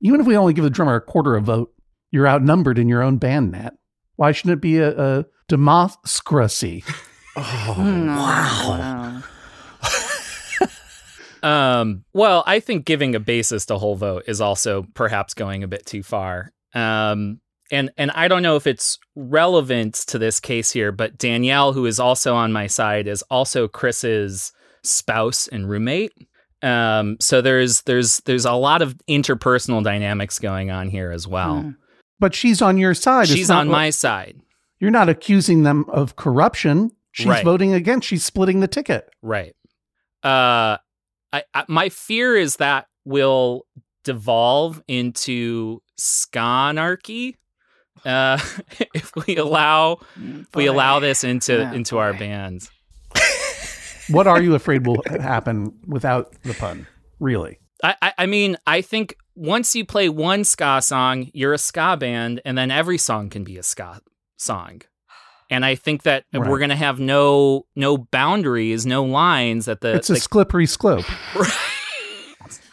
Even if we only give the drummer a quarter of a vote, you're outnumbered in your own band, Nat. Why shouldn't it be a, a democracy? wow. Um, well, I think giving a basis to whole vote is also perhaps going a bit too far. Um, and and I don't know if it's relevant to this case here, but Danielle, who is also on my side, is also Chris's spouse and roommate. Um, so there's there's there's a lot of interpersonal dynamics going on here as well. Hmm. But she's on your side. She's not- on my side, You're not accusing them of corruption. She's Right. voting against. She's splitting the ticket. right? Uh, I, I my fear is that will devolve into sconarchy. Uh, if we allow if we allow this into Oh, into our boy. band. What are you afraid will happen without the pun? Really? I, I I mean, I think once you play one ska song, you're a ska band, and then every song can be a ska song. And I think that Right. we're gonna have no no boundaries, no lines that the, it's a slippery slope.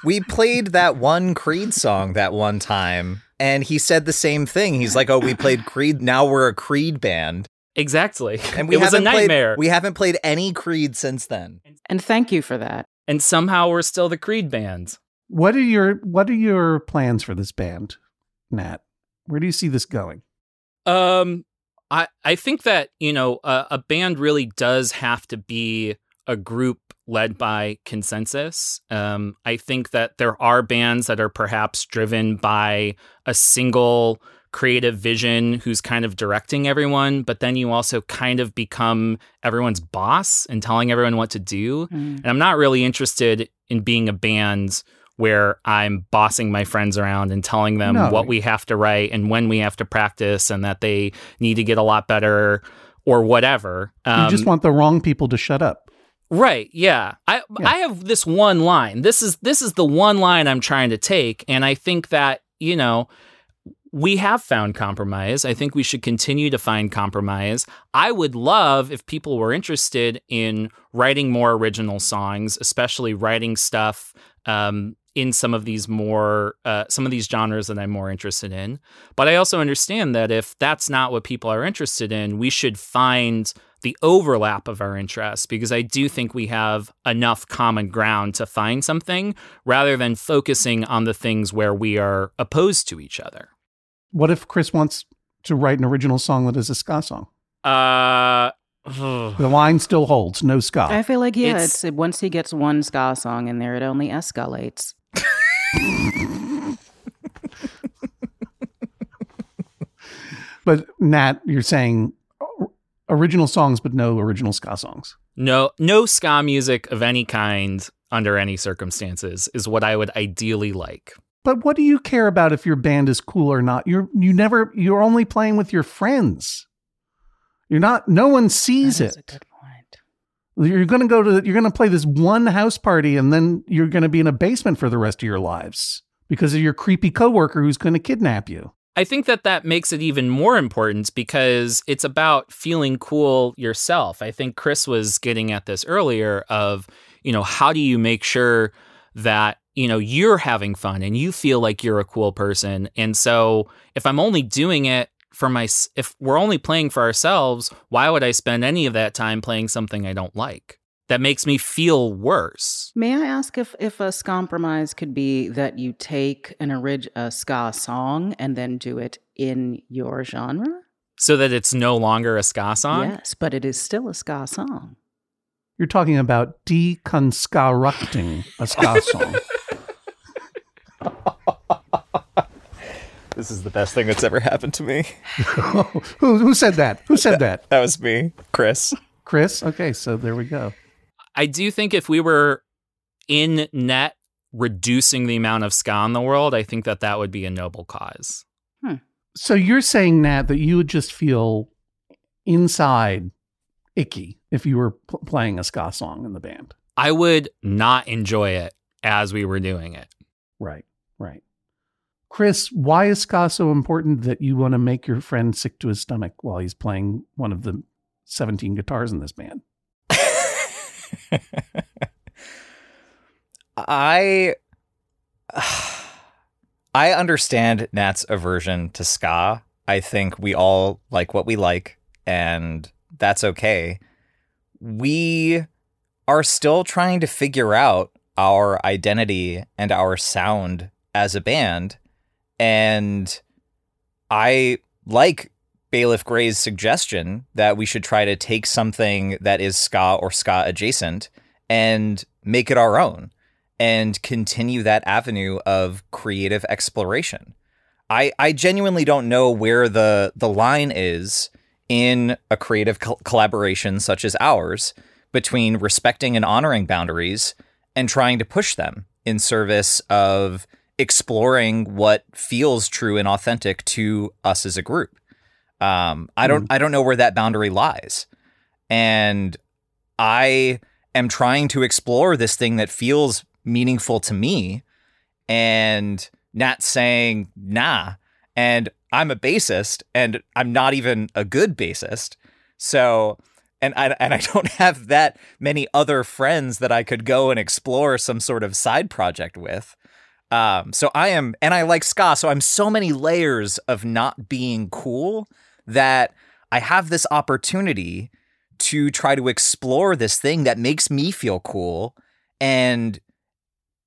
We played that one Creed song that one time, and he said the same thing. He's like, "Oh, we played Creed. Now we're a Creed band." exactly. And we it was a haven't played- nightmare. we haven't played any Creed since then. And thank you for that. and somehow we're still the Creed band. What are your What are your plans for this band, Nat? Where do you see this going? Um, I I think that you know a, a band really does have to be a group led by consensus. Um, I think that there are bands that are perhaps driven by a single creative vision who's kind of directing everyone, but then you also kind of become everyone's boss and telling everyone what to do. Mm. And I'm not really interested in being a band where I'm bossing my friends around and telling them No. what we have to write and when we have to practice and that they need to get a lot better or whatever. Um, you just want the wrong people to shut up. Right. Yeah. I Yeah. I have this one line. This is this is the one line I'm trying to take and I think that, you know, we have found compromise. I think we should continue to find compromise. I would love if people were interested in writing more original songs, especially writing stuff um, in some of these more uh, some of these genres that I'm more interested in. But I also understand that if that's not what people are interested in, we should find the overlap of our interests because I do think we have enough common ground to find something rather than focusing on the things where we are opposed to each other. What if Chris wants to write an original song that is a ska song? Uh, The line still holds. No ska. I feel like, yeah, It's- it's, once he gets one ska song in there, it only escalates. But Nat, you're saying original songs, but no original ska songs. no, no ska music of any kind under any circumstances is what I would ideally like. But what do you care about if your band is cool or not? You're you never you're only playing with your friends. You're not no one sees That is a it. You're going to go to you're going to play this one house party and then you're going to be in a basement for the rest of your lives. because of your creepy coworker who's going to kidnap you. I think that that makes it even more important because it's about feeling cool yourself. I think Chris was getting at this earlier of, you know, how do you make sure that, you know, you're having fun and you feel like you're a cool person. And so if I'm only doing it for my if we're only playing for ourselves, why would I spend any of that time playing something I don't like? That makes me feel worse. May I ask if if a compromise could be that you take an orig- a ska song and then do it in your genre? So that it's no longer a ska song? Yes, but it is still a ska song. You're talking about deconstructing a ska song. This is the best thing that's ever happened to me. who, who said that? Who said that? That was me, Chris. Chris? Okay, so there we go. I do think if we were in net reducing the amount of ska in the world, I think that that would be a noble cause. Hmm. So you're saying, Nat, that you would just feel inside icky if you were pl- playing a ska song in the band. I would not enjoy it as we were doing it. Right, right. Chris, why is ska so important that you want to make your friend sick to his stomach while he's playing one of the 17 guitars in this band? I I understand Nat's aversion to ska. I think we all like what we like, and that's okay. We are still trying to figure out our identity and our sound as a band. And I like Bailiff Grae's suggestion that we should try to take something that is ska or ska adjacent and make it our own and continue that avenue of creative exploration. I, I genuinely don't know where the the line is in a creative col- collaboration such as ours between respecting and honoring boundaries and trying to push them in service of exploring what feels true and authentic to us as a group. Um, I don't I don't know where that boundary lies, and I am trying to explore this thing that feels meaningful to me, and not saying nah. And I'm a bassist, and I'm not even a good bassist, so. And I, and I don't have that many other friends that I could go and explore some sort of side project with. Um, so I am, and I like ska. So I'm so many layers of not being cool that I have this opportunity to try to explore this thing that makes me feel cool and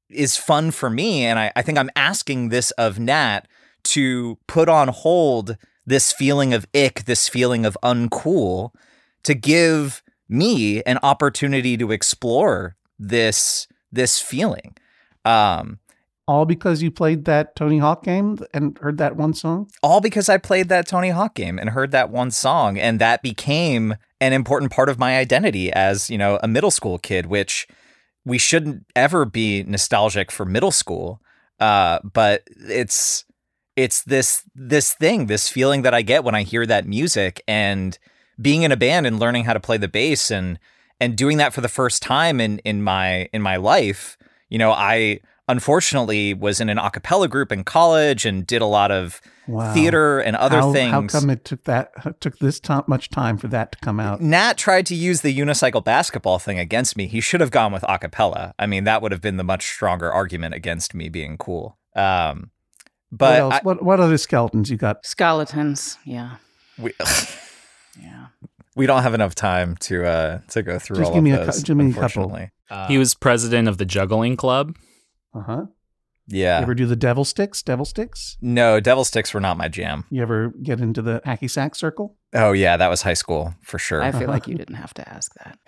is fun for me. And I, I think I'm asking this of Nat to put on hold this feeling of ick, this feeling of uncool, to give me an opportunity to explore this this feeling. Um, All because you played that Tony Hawk game and heard that one song? all because I played that Tony Hawk game and heard that one song, and that became an important part of my identity as you know a middle school kid. Which we shouldn't ever be nostalgic for middle school, uh, but it's it's this this thing, this feeling that I get when I hear that music, and being in a band and learning how to play the bass and and doing that for the first time in in my in my life. You know, I unfortunately was in an a cappella group in college and did a lot of Wow. theater and other how, things. How come it took that took this ti- much time for that to come out? Nat tried to use the unicycle basketball thing against me. He should have gone with a cappella. I mean, that would have been the much stronger argument against me being cool. Um, what but else? I- what what other skeletons you got? Skeletons, yeah, we, yeah. we don't have enough time to uh, to go through Just all give of me a cou- give me a couple. Uh, he was president of the juggling club. Uh huh. yeah. You ever do the devil sticks? Devil sticks? no, devil sticks were not my jam. You ever get into the hacky sack circle? Oh yeah, that was high school for sure. I feel like you didn't have to ask that.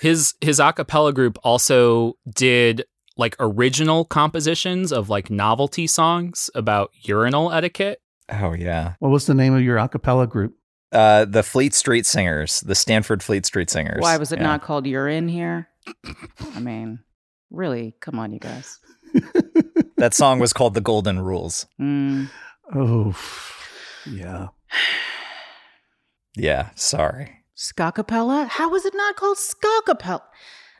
His his a cappella group also did like original compositions of like novelty songs about urinal etiquette. oh yeah. What was the name of your a cappella group? Uh, the Fleet Street Singers, the Stanford Fleet Street Singers. Why was it Yeah. not called "You're in here"? I mean, really, come on, you guys. That song was called "The Golden Rules." Mm. Oh, yeah. Yeah, sorry. Ska Capella? How was it not called Ska Capella?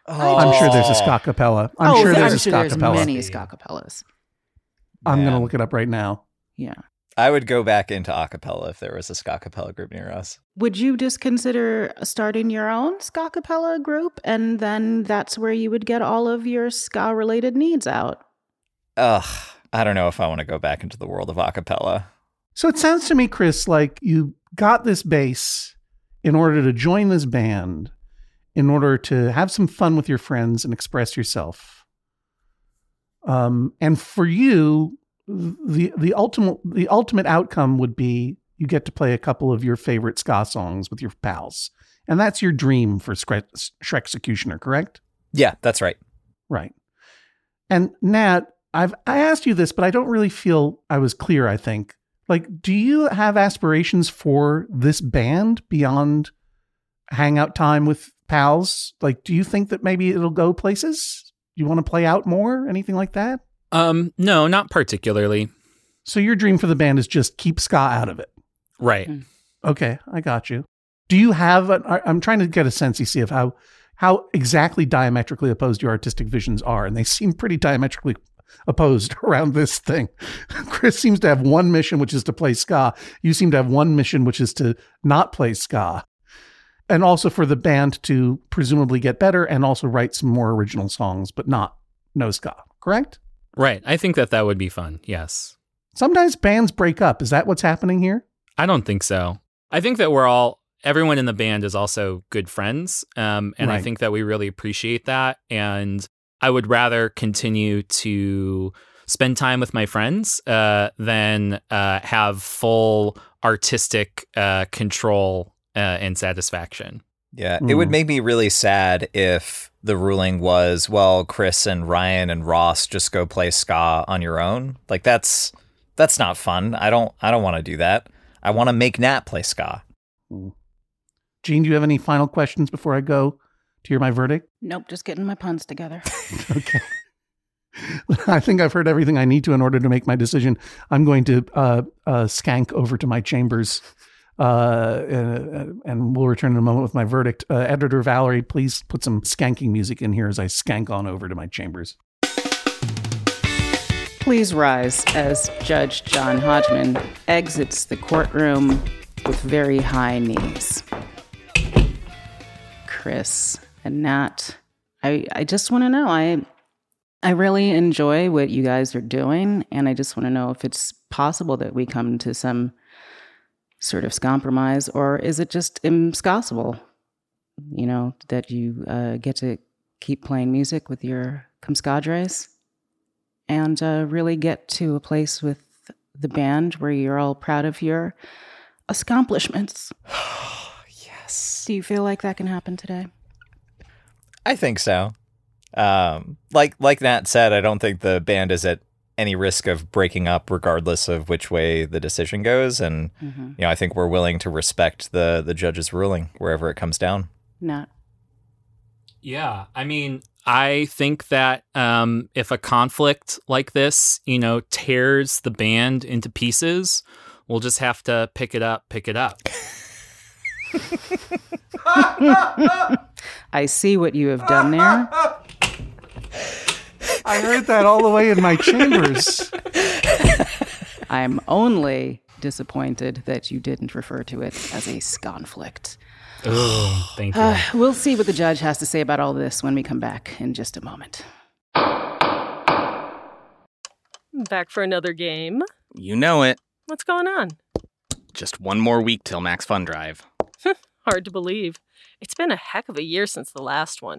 I'm sure there's a Oh. ska cappella. I'm oh, sure there's I'm a sure ska there's many Ska Capellas. I'm going to look it up right now. Yeah. I would go back into acapella if there was a ska cappella group near us. Would you just consider starting your own ska cappella group and then that's where you would get all of your ska related needs out? Ugh, I don't know if I want to go back into the world of acapella. So it sounds to me, Chris, like you got this bass in order to join this band, in order to have some fun with your friends and express yourself. Um, and for you, the the ultimate the ultimate outcome would be you get to play a couple of your favorite ska songs with your pals, and that's your dream for Shre- Executioner, correct? Yeah, that's right. Right. And Nat, I've I asked you this, but I don't really feel I was clear, I think. Like, do you have aspirations for this band beyond hangout time with pals? Like, do you think that maybe it'll go places? You want to play out more? Anything like that? Um, no, not particularly. So your dream for the band is just keep ska out of it. Right. Okay, I got you. Do you have? An, I- I'm trying to get a sense, you see, of how how exactly diametrically opposed your artistic visions are, and they seem pretty diametrically opposed around this thing. Chris seems to have one mission, which is to play ska. You seem to have one mission, which is to not play ska, and also for the band to presumably get better and also write some more original songs, but not no ska. Correct? Right. I think that that would be fun. Yes. Sometimes bands break up. Is that what's happening here? I don't think so. I think that we're all everyone in the band is also good friends, um, and I think that we really appreciate that. And I would rather continue to spend time with my friends uh, than uh, have full artistic uh, control uh, and satisfaction. Yeah, it would Mm. make me really sad if the ruling was, well, Chris and Ryan and Ross just go play ska on your own. Like that's that's not fun. I don't I don't want to do that. I want to make Nat play ska. Jean, do you have any final questions before I go to hear my verdict? Nope, just getting my puns together. Okay. I think I've heard everything I need to in order to make my decision. I'm going to uh, uh, skank over to my chambers, uh, and, and we'll return in a moment with my verdict. Uh, Editor Valerie, please put some skanking music in here as I skank on over to my chambers. Please rise as Judge John Hodgman exits the courtroom with very high knees. Chris and Nat, I, I just want to know. I I really enjoy what you guys are doing, and I just want to know if it's possible that we come to some sort of compromise, or is it just impossible? You know that you uh, get to keep playing music with your comscadres and uh, really get to a place with the band where you're all proud of your accomplishments. yes. Do you feel like that can happen today? I think so. Um, like like Nat said, I don't think the band is at any risk of breaking up, regardless of which way the decision goes. And Mm-hmm. you know, I think we're willing to respect the the judge's ruling wherever it comes down. Not. Yeah, I mean, I think that um, if a conflict like this, you know, tears the band into pieces, we'll just have to pick it up, pick it up. I see what you have done there. I heard that all the way in my chambers. I'm only disappointed that you didn't refer to it as a sconflict. Thank you. Uh, we'll see what the judge has to say about all this when we come back in just a moment. Back for another game. You know it. What's going on? Just one more week till Max Fun Drive. Hard to believe. It's been a heck of a year since the last one.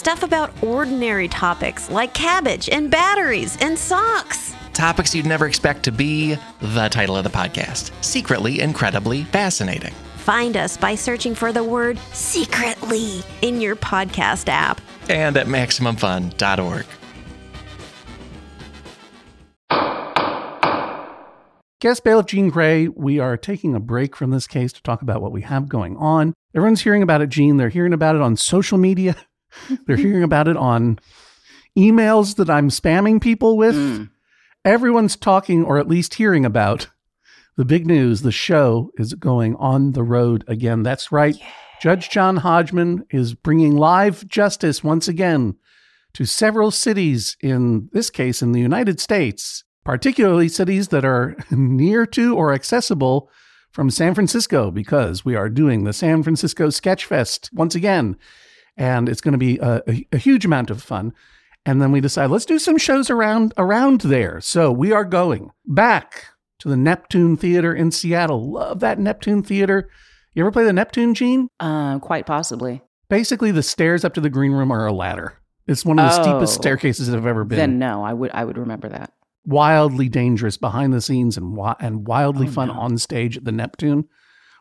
Stuff about ordinary topics like cabbage and batteries and socks. Topics you'd never expect to be the title of the podcast Secretly Incredibly Fascinating. Find us by searching for the word secretly in your podcast app. And at MaximumFun.org. Guest bailiff Jean Grae, we are taking a break from this case to talk about what we have going on. Everyone's hearing about it, Jean. They're hearing about it on social media. They're hearing about it on emails that I'm spamming people with. Hmm. Everyone's talking or at least hearing about the big news. The show is going on the road again. That's right. Judge John Hodgman is bringing live justice once again to several cities, in this case, in the United States, particularly cities that are near to or accessible from San Francisco, because we are doing the San Francisco Sketch Fest once again. And it's going to be a, a, a huge amount of fun. And then we decide let's do some shows around around there. So we are going back to the Neptune Theater in Seattle. Love that Neptune Theater. You ever play the Neptune, Jean? Uh, quite possibly. Basically, the stairs up to the green room are a ladder. It's one of the steepest Oh. staircases that have ever been. Then no, I would I would remember that. wildly dangerous behind the scenes and wi- and wildly Oh, fun no. on stage at the Neptune.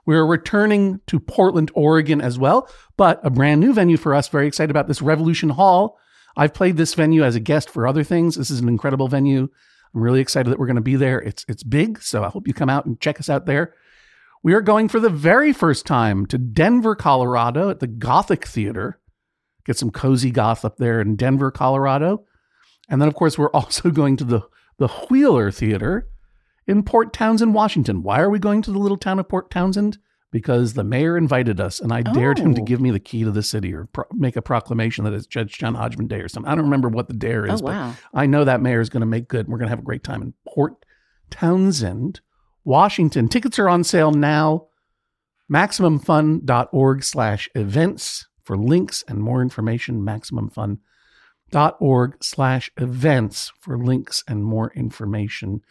We're returning to Portland, Oregon as well, but a brand new venue for us. Very excited about this Revolution Hall. I've played this venue as a guest for other things. This is an incredible venue. I'm really excited that we're going to be there. It's it's big, so I hope you come out and check us out there. We are going for the very first time to Denver, Colorado at the Gothic Theater. Get some cozy goth up there in Denver, Colorado. And then, of course, we're also going to the, the Wheeler Theater in Port Townsend, Washington. Why are we going to the little town of Port Townsend? Because the mayor invited us, and I dared him to Oh. give me the key to the city or pro- make a proclamation that it's Judge John Hodgman Day or something. I don't remember what the dare is, Oh, wow. but I know that mayor is going to make good. and We're going to have a great time in Port Townsend, Washington. Tickets are on sale now. MaximumFun.org slash events for links and more information. MaximumFun.org slash events for links and more information.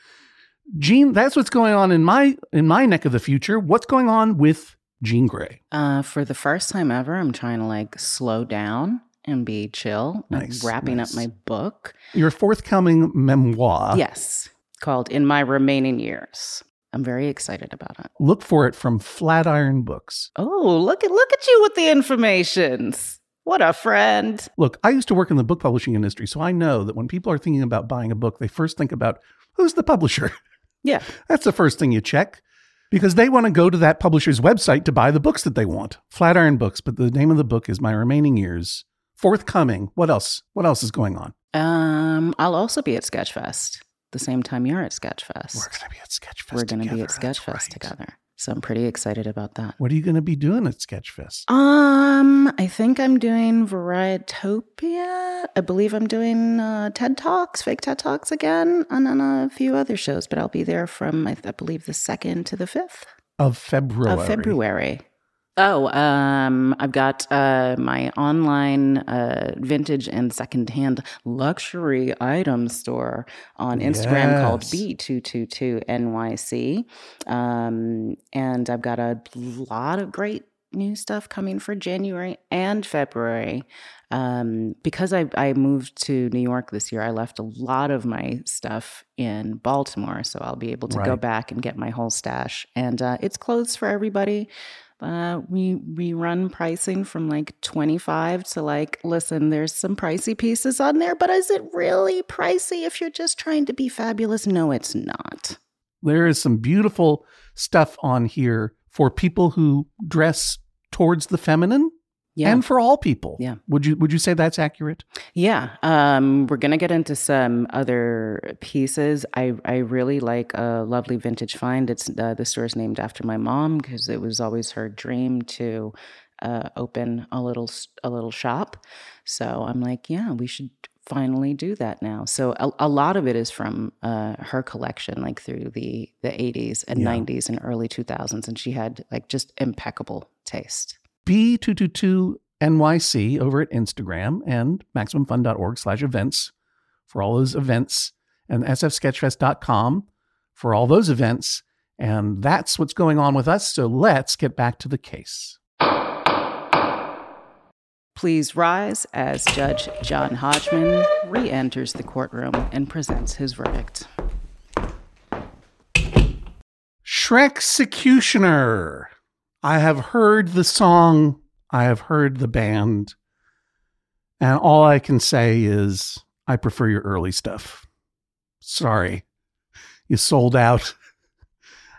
Jean, that's what's going on in my in my neck of the future. What's going on with Jean Grae? Uh, for the first time ever, I'm trying to like slow down and be chill. Nice, I'm wrapping nice. up my book. Your forthcoming memoir. yes, called "In My Remaining Years." I'm very excited about it. Look for it from Flatiron Books. Oh, look at look at you with the informations. What a friend. Look, I used to work in the book publishing industry, so I know that when people are thinking about buying a book, they first think about who's the publisher. Yeah. That's the first thing you check because they want to go to that publisher's website to buy the books that they want. Flatiron Books, but the name of the book is My Remaining Years. Forthcoming. What else? What else is going on? Um, I'll also be at Sketchfest the same time you're at Sketchfest. We're going to be at Sketchfest. We're going to be at Sketchfest right. together. So I'm pretty excited about that. What are you going to be doing at Sketchfest? Um, I think I'm doing Varietopia. I believe I'm doing uh, TED Talks, fake TED Talks again, and then a few other shows. But I'll be there from I, I believe the second to the fifth Of February. of February. Oh, um, I've got uh, my online uh, vintage and secondhand luxury item store on Instagram called B222NYC. Um, and I've got a lot of great new stuff coming for January and February. Um, because I, I moved to New York this year, I left a lot of my stuff in Baltimore. So I'll be able to go back and get my whole stash. And uh, it's clothes for everybody. Uh, we we run pricing from like 25 to like listen there's some pricey pieces on there but is it really pricey if you're just trying to be fabulous? No it's not. There is some beautiful stuff on here for people who dress towards the feminine yeah and for all people. Yeah. Would you would you say that's accurate? Yeah, um, we're gonna get into some other pieces. I I really like a lovely vintage find. It's uh, the is named after my mom because it was always her dream to uh, open a little a little shop. So I'm like, yeah, we should finally do that now. So a, a lot of it is from uh, her collection, like through the the 80s and Yeah. 90s and early 2000s, and she had like just impeccable taste. B222 NYC over at Instagram and MaximumFun.org slash events for all those events and sfsketchfest.com for all those events. And that's what's going on with us. So let's get back to the case. Please rise as Judge John Hodgman re enters the courtroom and presents his verdict. Shrexecutioner. I have heard the song, I have heard the band, and all I can say is I prefer your early stuff. Sorry, you sold out.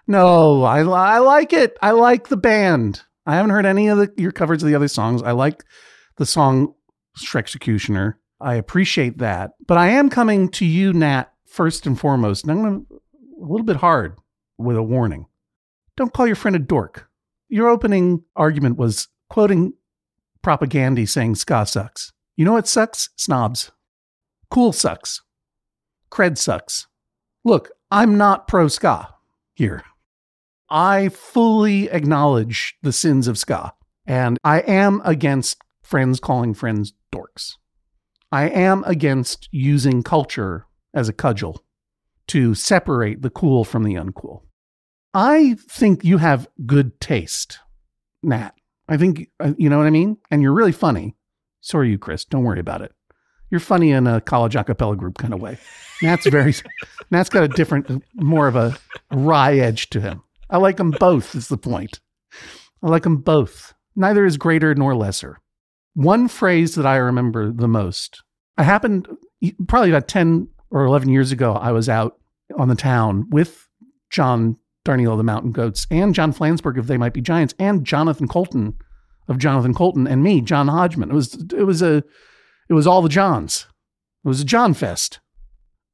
No, I, I like it. I like the band. I haven't heard any of the, your covers of the other songs. I like the song Shrexecutioner. I appreciate that. But I am coming to you, Nat, first and foremost, and I'm going to a little bit hard with a warning. Don't call your friend a dork. Your opening argument was quoting propaganda saying ska sucks. You know what sucks? Snobs. Cool sucks. Cred sucks. Look, I'm not pro ska here. I fully acknowledge the sins of ska, and I am against friends calling friends dorks. I am against using culture as a cudgel to separate the cool from the uncool. I think you have good taste, Nat. I think, uh, you know what I mean? And you're really funny. So are you, Chris. Don't worry about it. You're funny in a college a cappella group kind of way. Nat's very, Nat's got a different, more of a wry edge to him. I like them both, is the point. I like them both. Neither is greater nor lesser. One phrase that I remember the most, I happened probably about 10 or 11 years ago, I was out on the town with John Darnielle of the Mountain Goats and John Flansburgh of They Might Be Giants and Jonathan Coulton of Jonathan Coulton and me, John Hodgman. It was it was a it was all the Johns. It was a John Fest.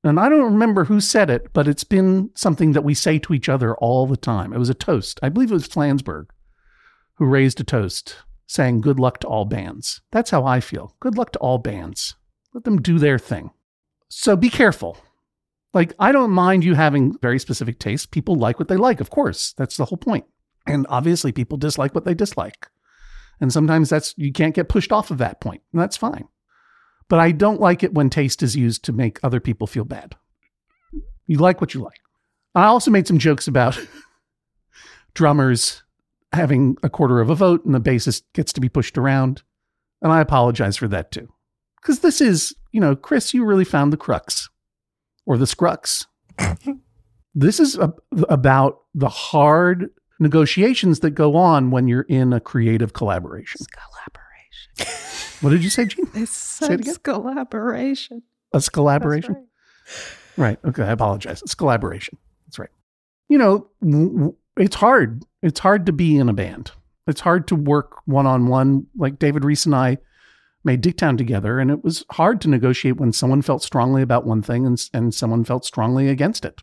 And I don't remember who said it, but it's been something that we say to each other all the time. It was a toast. I believe it was Flansburgh who raised a toast saying, Good luck to all bands. That's how I feel. Good luck to all bands. Let them do their thing. So be careful. Like, I don't mind you having very specific tastes. People like what they like, of course. That's the whole point. And obviously, people dislike what they dislike. And sometimes that's, you can't get pushed off of that point. And that's fine. But I don't like it when taste is used to make other people feel bad. You like what you like. I also made some jokes about drummers having a quarter of a vote and the bassist gets to be pushed around. And I apologize for that too. Because this is, you know, Chris, you really found the crux or the scrux. this is a, about the hard negotiations that go on when you're in a creative collaboration. Collaboration. What did you say, Jean? It's Say it again. collaboration. A collaboration? Right. Okay. I apologize. It's collaboration. That's right. You know, w- w- it's hard. It's hard to be in a band. It's hard to work one on one. Like David Rees and I made Dicktown together, and it was hard to negotiate when someone felt strongly about one thing and, and someone felt strongly against it.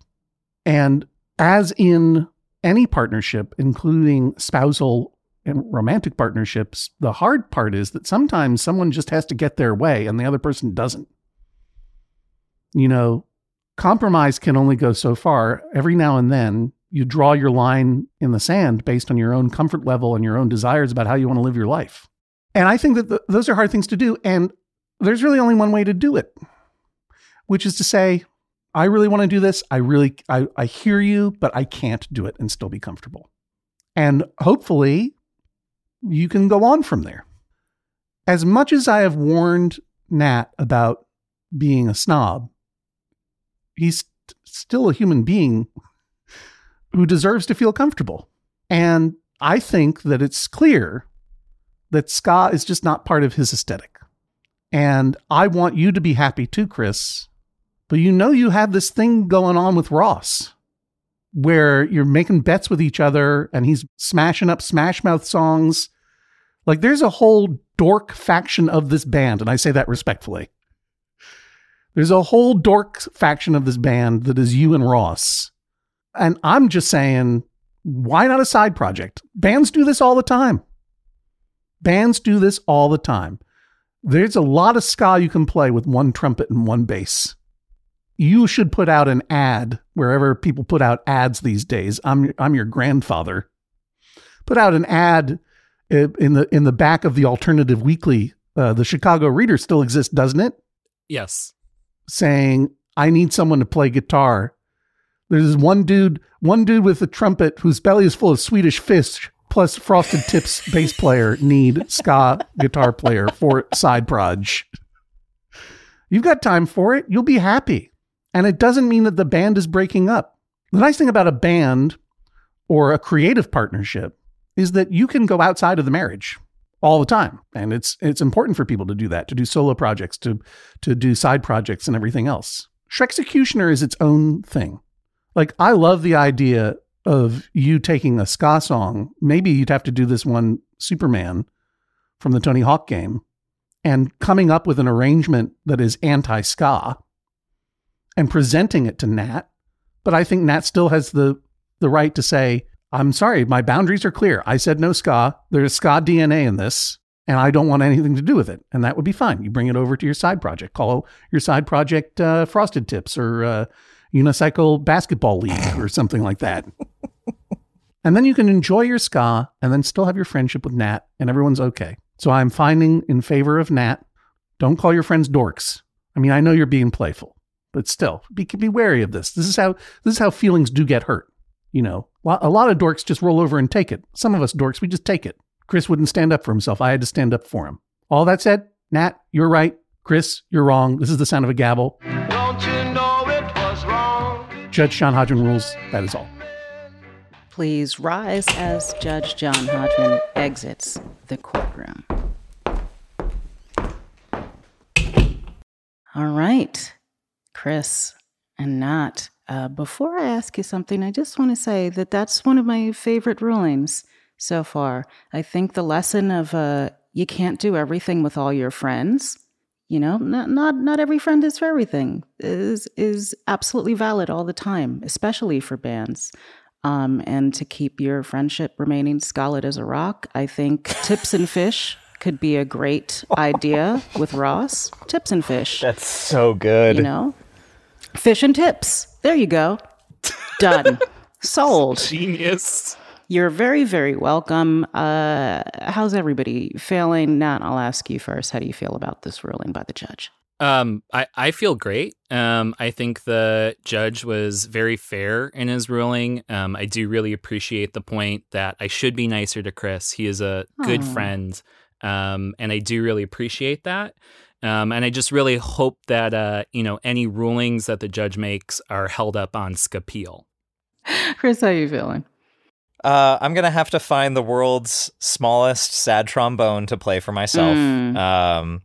And as in any partnership, including spousal and romantic partnerships, the hard part is that sometimes someone just has to get their way and the other person doesn't. You know, compromise can only go so far. Every now and then, you draw your line in the sand based on your own comfort level and your own desires about how you want to live your life. And I think that th- those are hard things to do. And there's really only one way to do it, which is to say, I really want to do this. I really, I, I hear you, but I can't do it and still be comfortable. And hopefully, you can go on from there. As much as I have warned Nat about being a snob, he's st- still a human being who deserves to feel comfortable. And I think that it's clear that ska is just not part of his aesthetic. And I want you to be happy too, Chris. But you know, you have this thing going on with Ross where you're making bets with each other and he's smashing up Smash Mouth songs. Like there's a whole dork faction of this band, and I say that respectfully. There's a whole dork faction of this band that is you and Ross. And I'm just saying, why not a side project? Bands do this all the time. Bands do this all the time. There's a lot of ska you can play with one trumpet and one bass. You should put out an ad wherever people put out ads these days. I'm I'm your grandfather. Put out an ad uh, in the in the back of the alternative weekly. Uh, the Chicago Reader still exists, doesn't it? Yes. saying, I need someone to play guitar. There's one dude, one dude with a trumpet whose belly is full of Swedish fish, plus Frosted Tips bass player need ska guitar player for side proj. You've got time for it. You'll be happy. And it doesn't mean that the band is breaking up. The nice thing about a band or a creative partnership is that you can go outside of the marriage all the time and it's it's important for people to do that to do solo projects to to do side projects and everything else Shrexecutioner is its own thing like i love the idea of you taking a ska song maybe you'd have to do this one superman from the tony hawk game and coming up with an arrangement that is anti-ska and presenting it to nat but i think nat still has the the right to say I'm sorry, my boundaries are clear. I said no ska. There's ska DNA in this, and I don't want anything to do with it. And that would be fine. You bring it over to your side project. Call your side project uh, Frosted Tips or uh, Unicycle Basketball League or something like that. and then you can enjoy your ska and then still have your friendship with Nat, and everyone's okay. So I'm finding in favor of Nat. Don't call your friends dorks. I mean, I know you're being playful, but still, be be wary of this. This is how this is how feelings do get hurt. You know, a lot of dorks just roll over and take it. Some of us dorks, we just take it. Chris wouldn't stand up for himself. I had to stand up for him. All that said, Nat, you're right. Chris, you're wrong. This is the sound of a gavel. Judge John Hodgman rules. That is all. Please rise as Judge John Hodgman exits the courtroom. All right, Chris and Nat. Uh, before I ask you something, I just want to say that that's one of my favorite rulings so far. I think the lesson of uh, you can't do everything with all your friends. You know, not not not every friend is for everything. Is is absolutely valid all the time, especially for bands. Um, and to keep your friendship remaining solid as a rock, I think tips and fish could be a great idea with Ross. Tips and fish. That's so good. You know, fish and tips. There you go. Done. Sold. Genius. You're very, very welcome. Uh, how's everybody feeling? Nat, I'll ask you first. How do you feel about this ruling by the judge? Um, I, I feel great. Um, I think the judge was very fair in his ruling. Um, I do really appreciate the point that I should be nicer to Chris. He is a good friend. Um, and I do really appreciate that. Um, and I just really hope that, uh, you know, any rulings that the judge makes are held up on Scapil. Chris, how are you feeling? Uh, I'm gonna have to find the world's smallest sad trombone to play for myself. Mm. Um,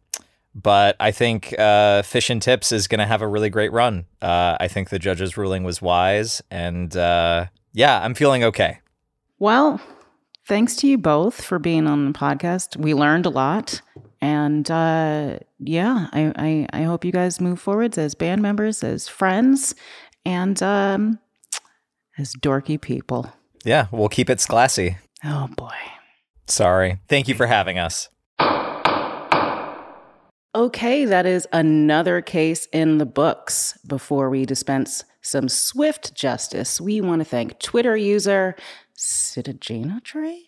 but I think uh, Fish and Tips is gonna have a really great run. Uh, I think the judge's ruling was wise, and uh, yeah, I'm feeling okay. Well, thanks to you both for being on the podcast. We learned a lot. And uh, yeah, I, I, I hope you guys move forwards as band members, as friends, and um, as dorky people. Yeah, we'll keep it classy. Oh boy. Sorry. Thank you for having us. Okay, that is another case in the books. Before we dispense some swift justice, we want to thank Twitter user Citagena Tree?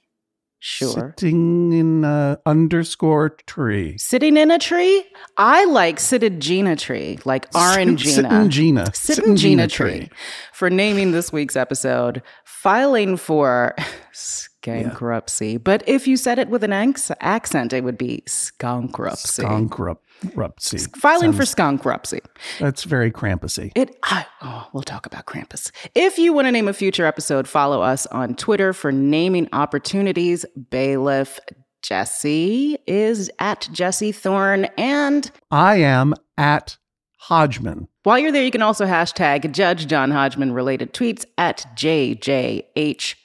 Sure. Sitting in a underscore tree. Sitting in a tree? I like Citagena Tree, like Orangina. Sittingina. Sittingina Tree. For naming this week's episode, filing for skankruptcy. But if you said it with an anx- accent, it would be skankruptcy. Skonkruptcy. Filing for Sounds- skankruptcy. That's very Krampusy. It. I, oh, we'll talk about Krampus. If you want to name a future episode, follow us on Twitter for naming opportunities. Bailiff Jesse is at Jesse Thorn, and I am at Hodgman. while you're there, you can also hashtag Judge John Hodgman related tweets at JJHO.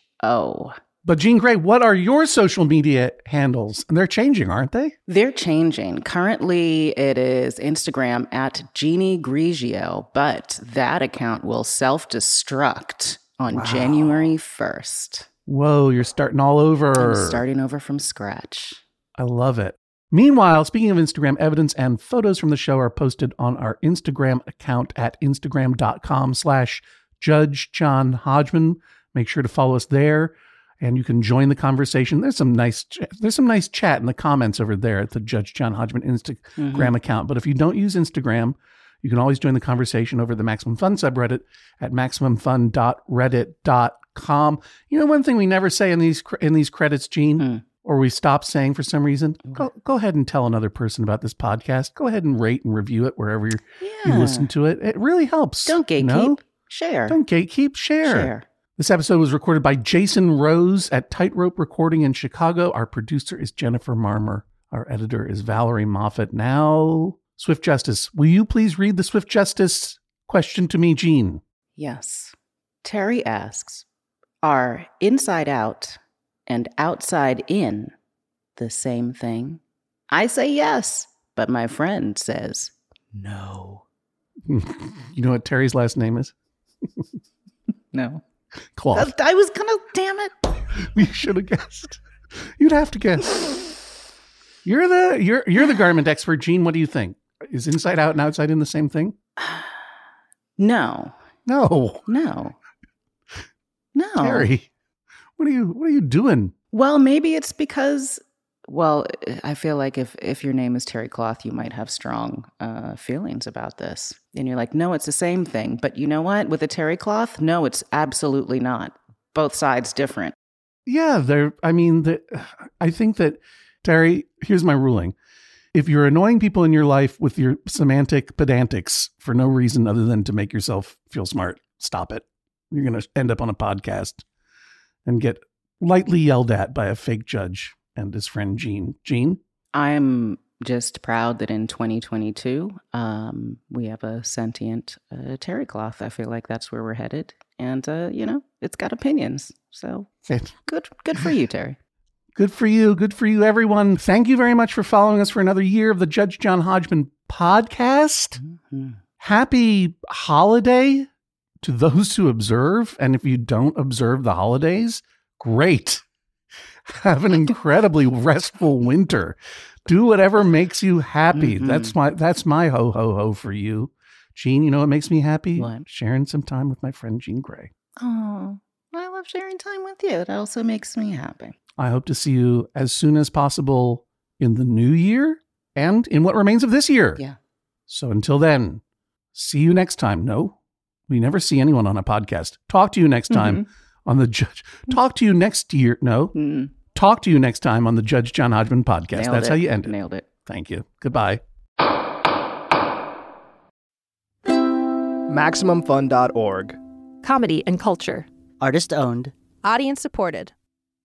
But Jean Grae, what are your social media handles? And they're changing, aren't they? They're changing. Currently, it is Instagram at Jeannie Grigio, but that account will self destruct on Wow. January 1st. Whoa, you're starting all over. I'm starting over from scratch. I love it. Meanwhile, speaking of Instagram, evidence and photos from the show are posted on our Instagram account at instagram.com slash Judge John Hodgman. Make sure to follow us there and you can join the conversation. There's some nice ch- there's some nice chat in the comments over there at the Judge John Hodgman Instagram Mhm. account. But if you don't use Instagram, you can always join the conversation over the Maximum Fun subreddit at maximumfun.reddit.com. You know one thing we never say in these in these credits, Jean, Hmm. or we stop saying for some reason. Go go ahead and tell another person about this podcast. Go ahead and rate and review it wherever you Yeah. you listen to it. It really helps. Don't you gatekeep. know? Share. Don't gatekeep. Share. Share. This episode was recorded by Jason Rose at Tightrope Recording in Chicago. Our producer is Jennifer Marmor. Our editor is Valerie Moffat. Now, Swift Justice. Will you please read the Swift Justice question to me, Jean? Yes. Terry asks Are inside out and outside in the same thing? I say yes, but my friend says no. you know what Terry's last name is? No. Cloth. I was gonna, damn it. you should have guessed. You'd have to guess. You're the you're you're the garment expert, Jean. What do you think? Is inside out and outside in the same thing? No. No, No. No. Terry. What are you what are you doing? Well, maybe it's because well, I feel like if if your name is Terry Cloth, you might have strong uh, feelings about this, and you're like, no, it's the same thing. But you know what? With a Terry Cloth, no, it's absolutely not. Both sides different. Yeah, there. I mean, the, I think that Terry. Here's my ruling: if you're annoying people in your life with your semantic pedantics for no reason other than to make yourself feel smart, stop it. You're going to end up on a podcast and get lightly yelled at by a fake judge and his friend Jean. Jean, I'm just proud that in 2022, um, we have a sentient uh, Terry Cloth. I feel like that's where we're headed, and uh, you know, it's got opinions. So good, good for you, Terry. Good for you. Good for you, everyone. Thank you very much for following us for another year of the Judge John Hodgman podcast. Mhm. Happy holiday to those who observe. And if you don't observe the holidays, great. Have an incredibly restful winter. Do whatever makes you happy. Mhm. That's my that's my ho ho ho for you. Jean, you know what makes me happy? What? Sharing some time with my friend Jean Grae. Oh, I love sharing time with you. That also makes me happy. I hope to see you as soon as possible in the new year and in what remains of this year. Yeah. So until then, see you next time. No, we never see anyone on a podcast. Talk to you next time on the Judge. Talk to you next year. No, Mm, talk to you next time on the Judge John Hodgman podcast. nailed That's it. how you end it. Nailed it. Thank you. Goodbye. MaximumFun.org. Comedy and culture. Artist owned. Audience supported.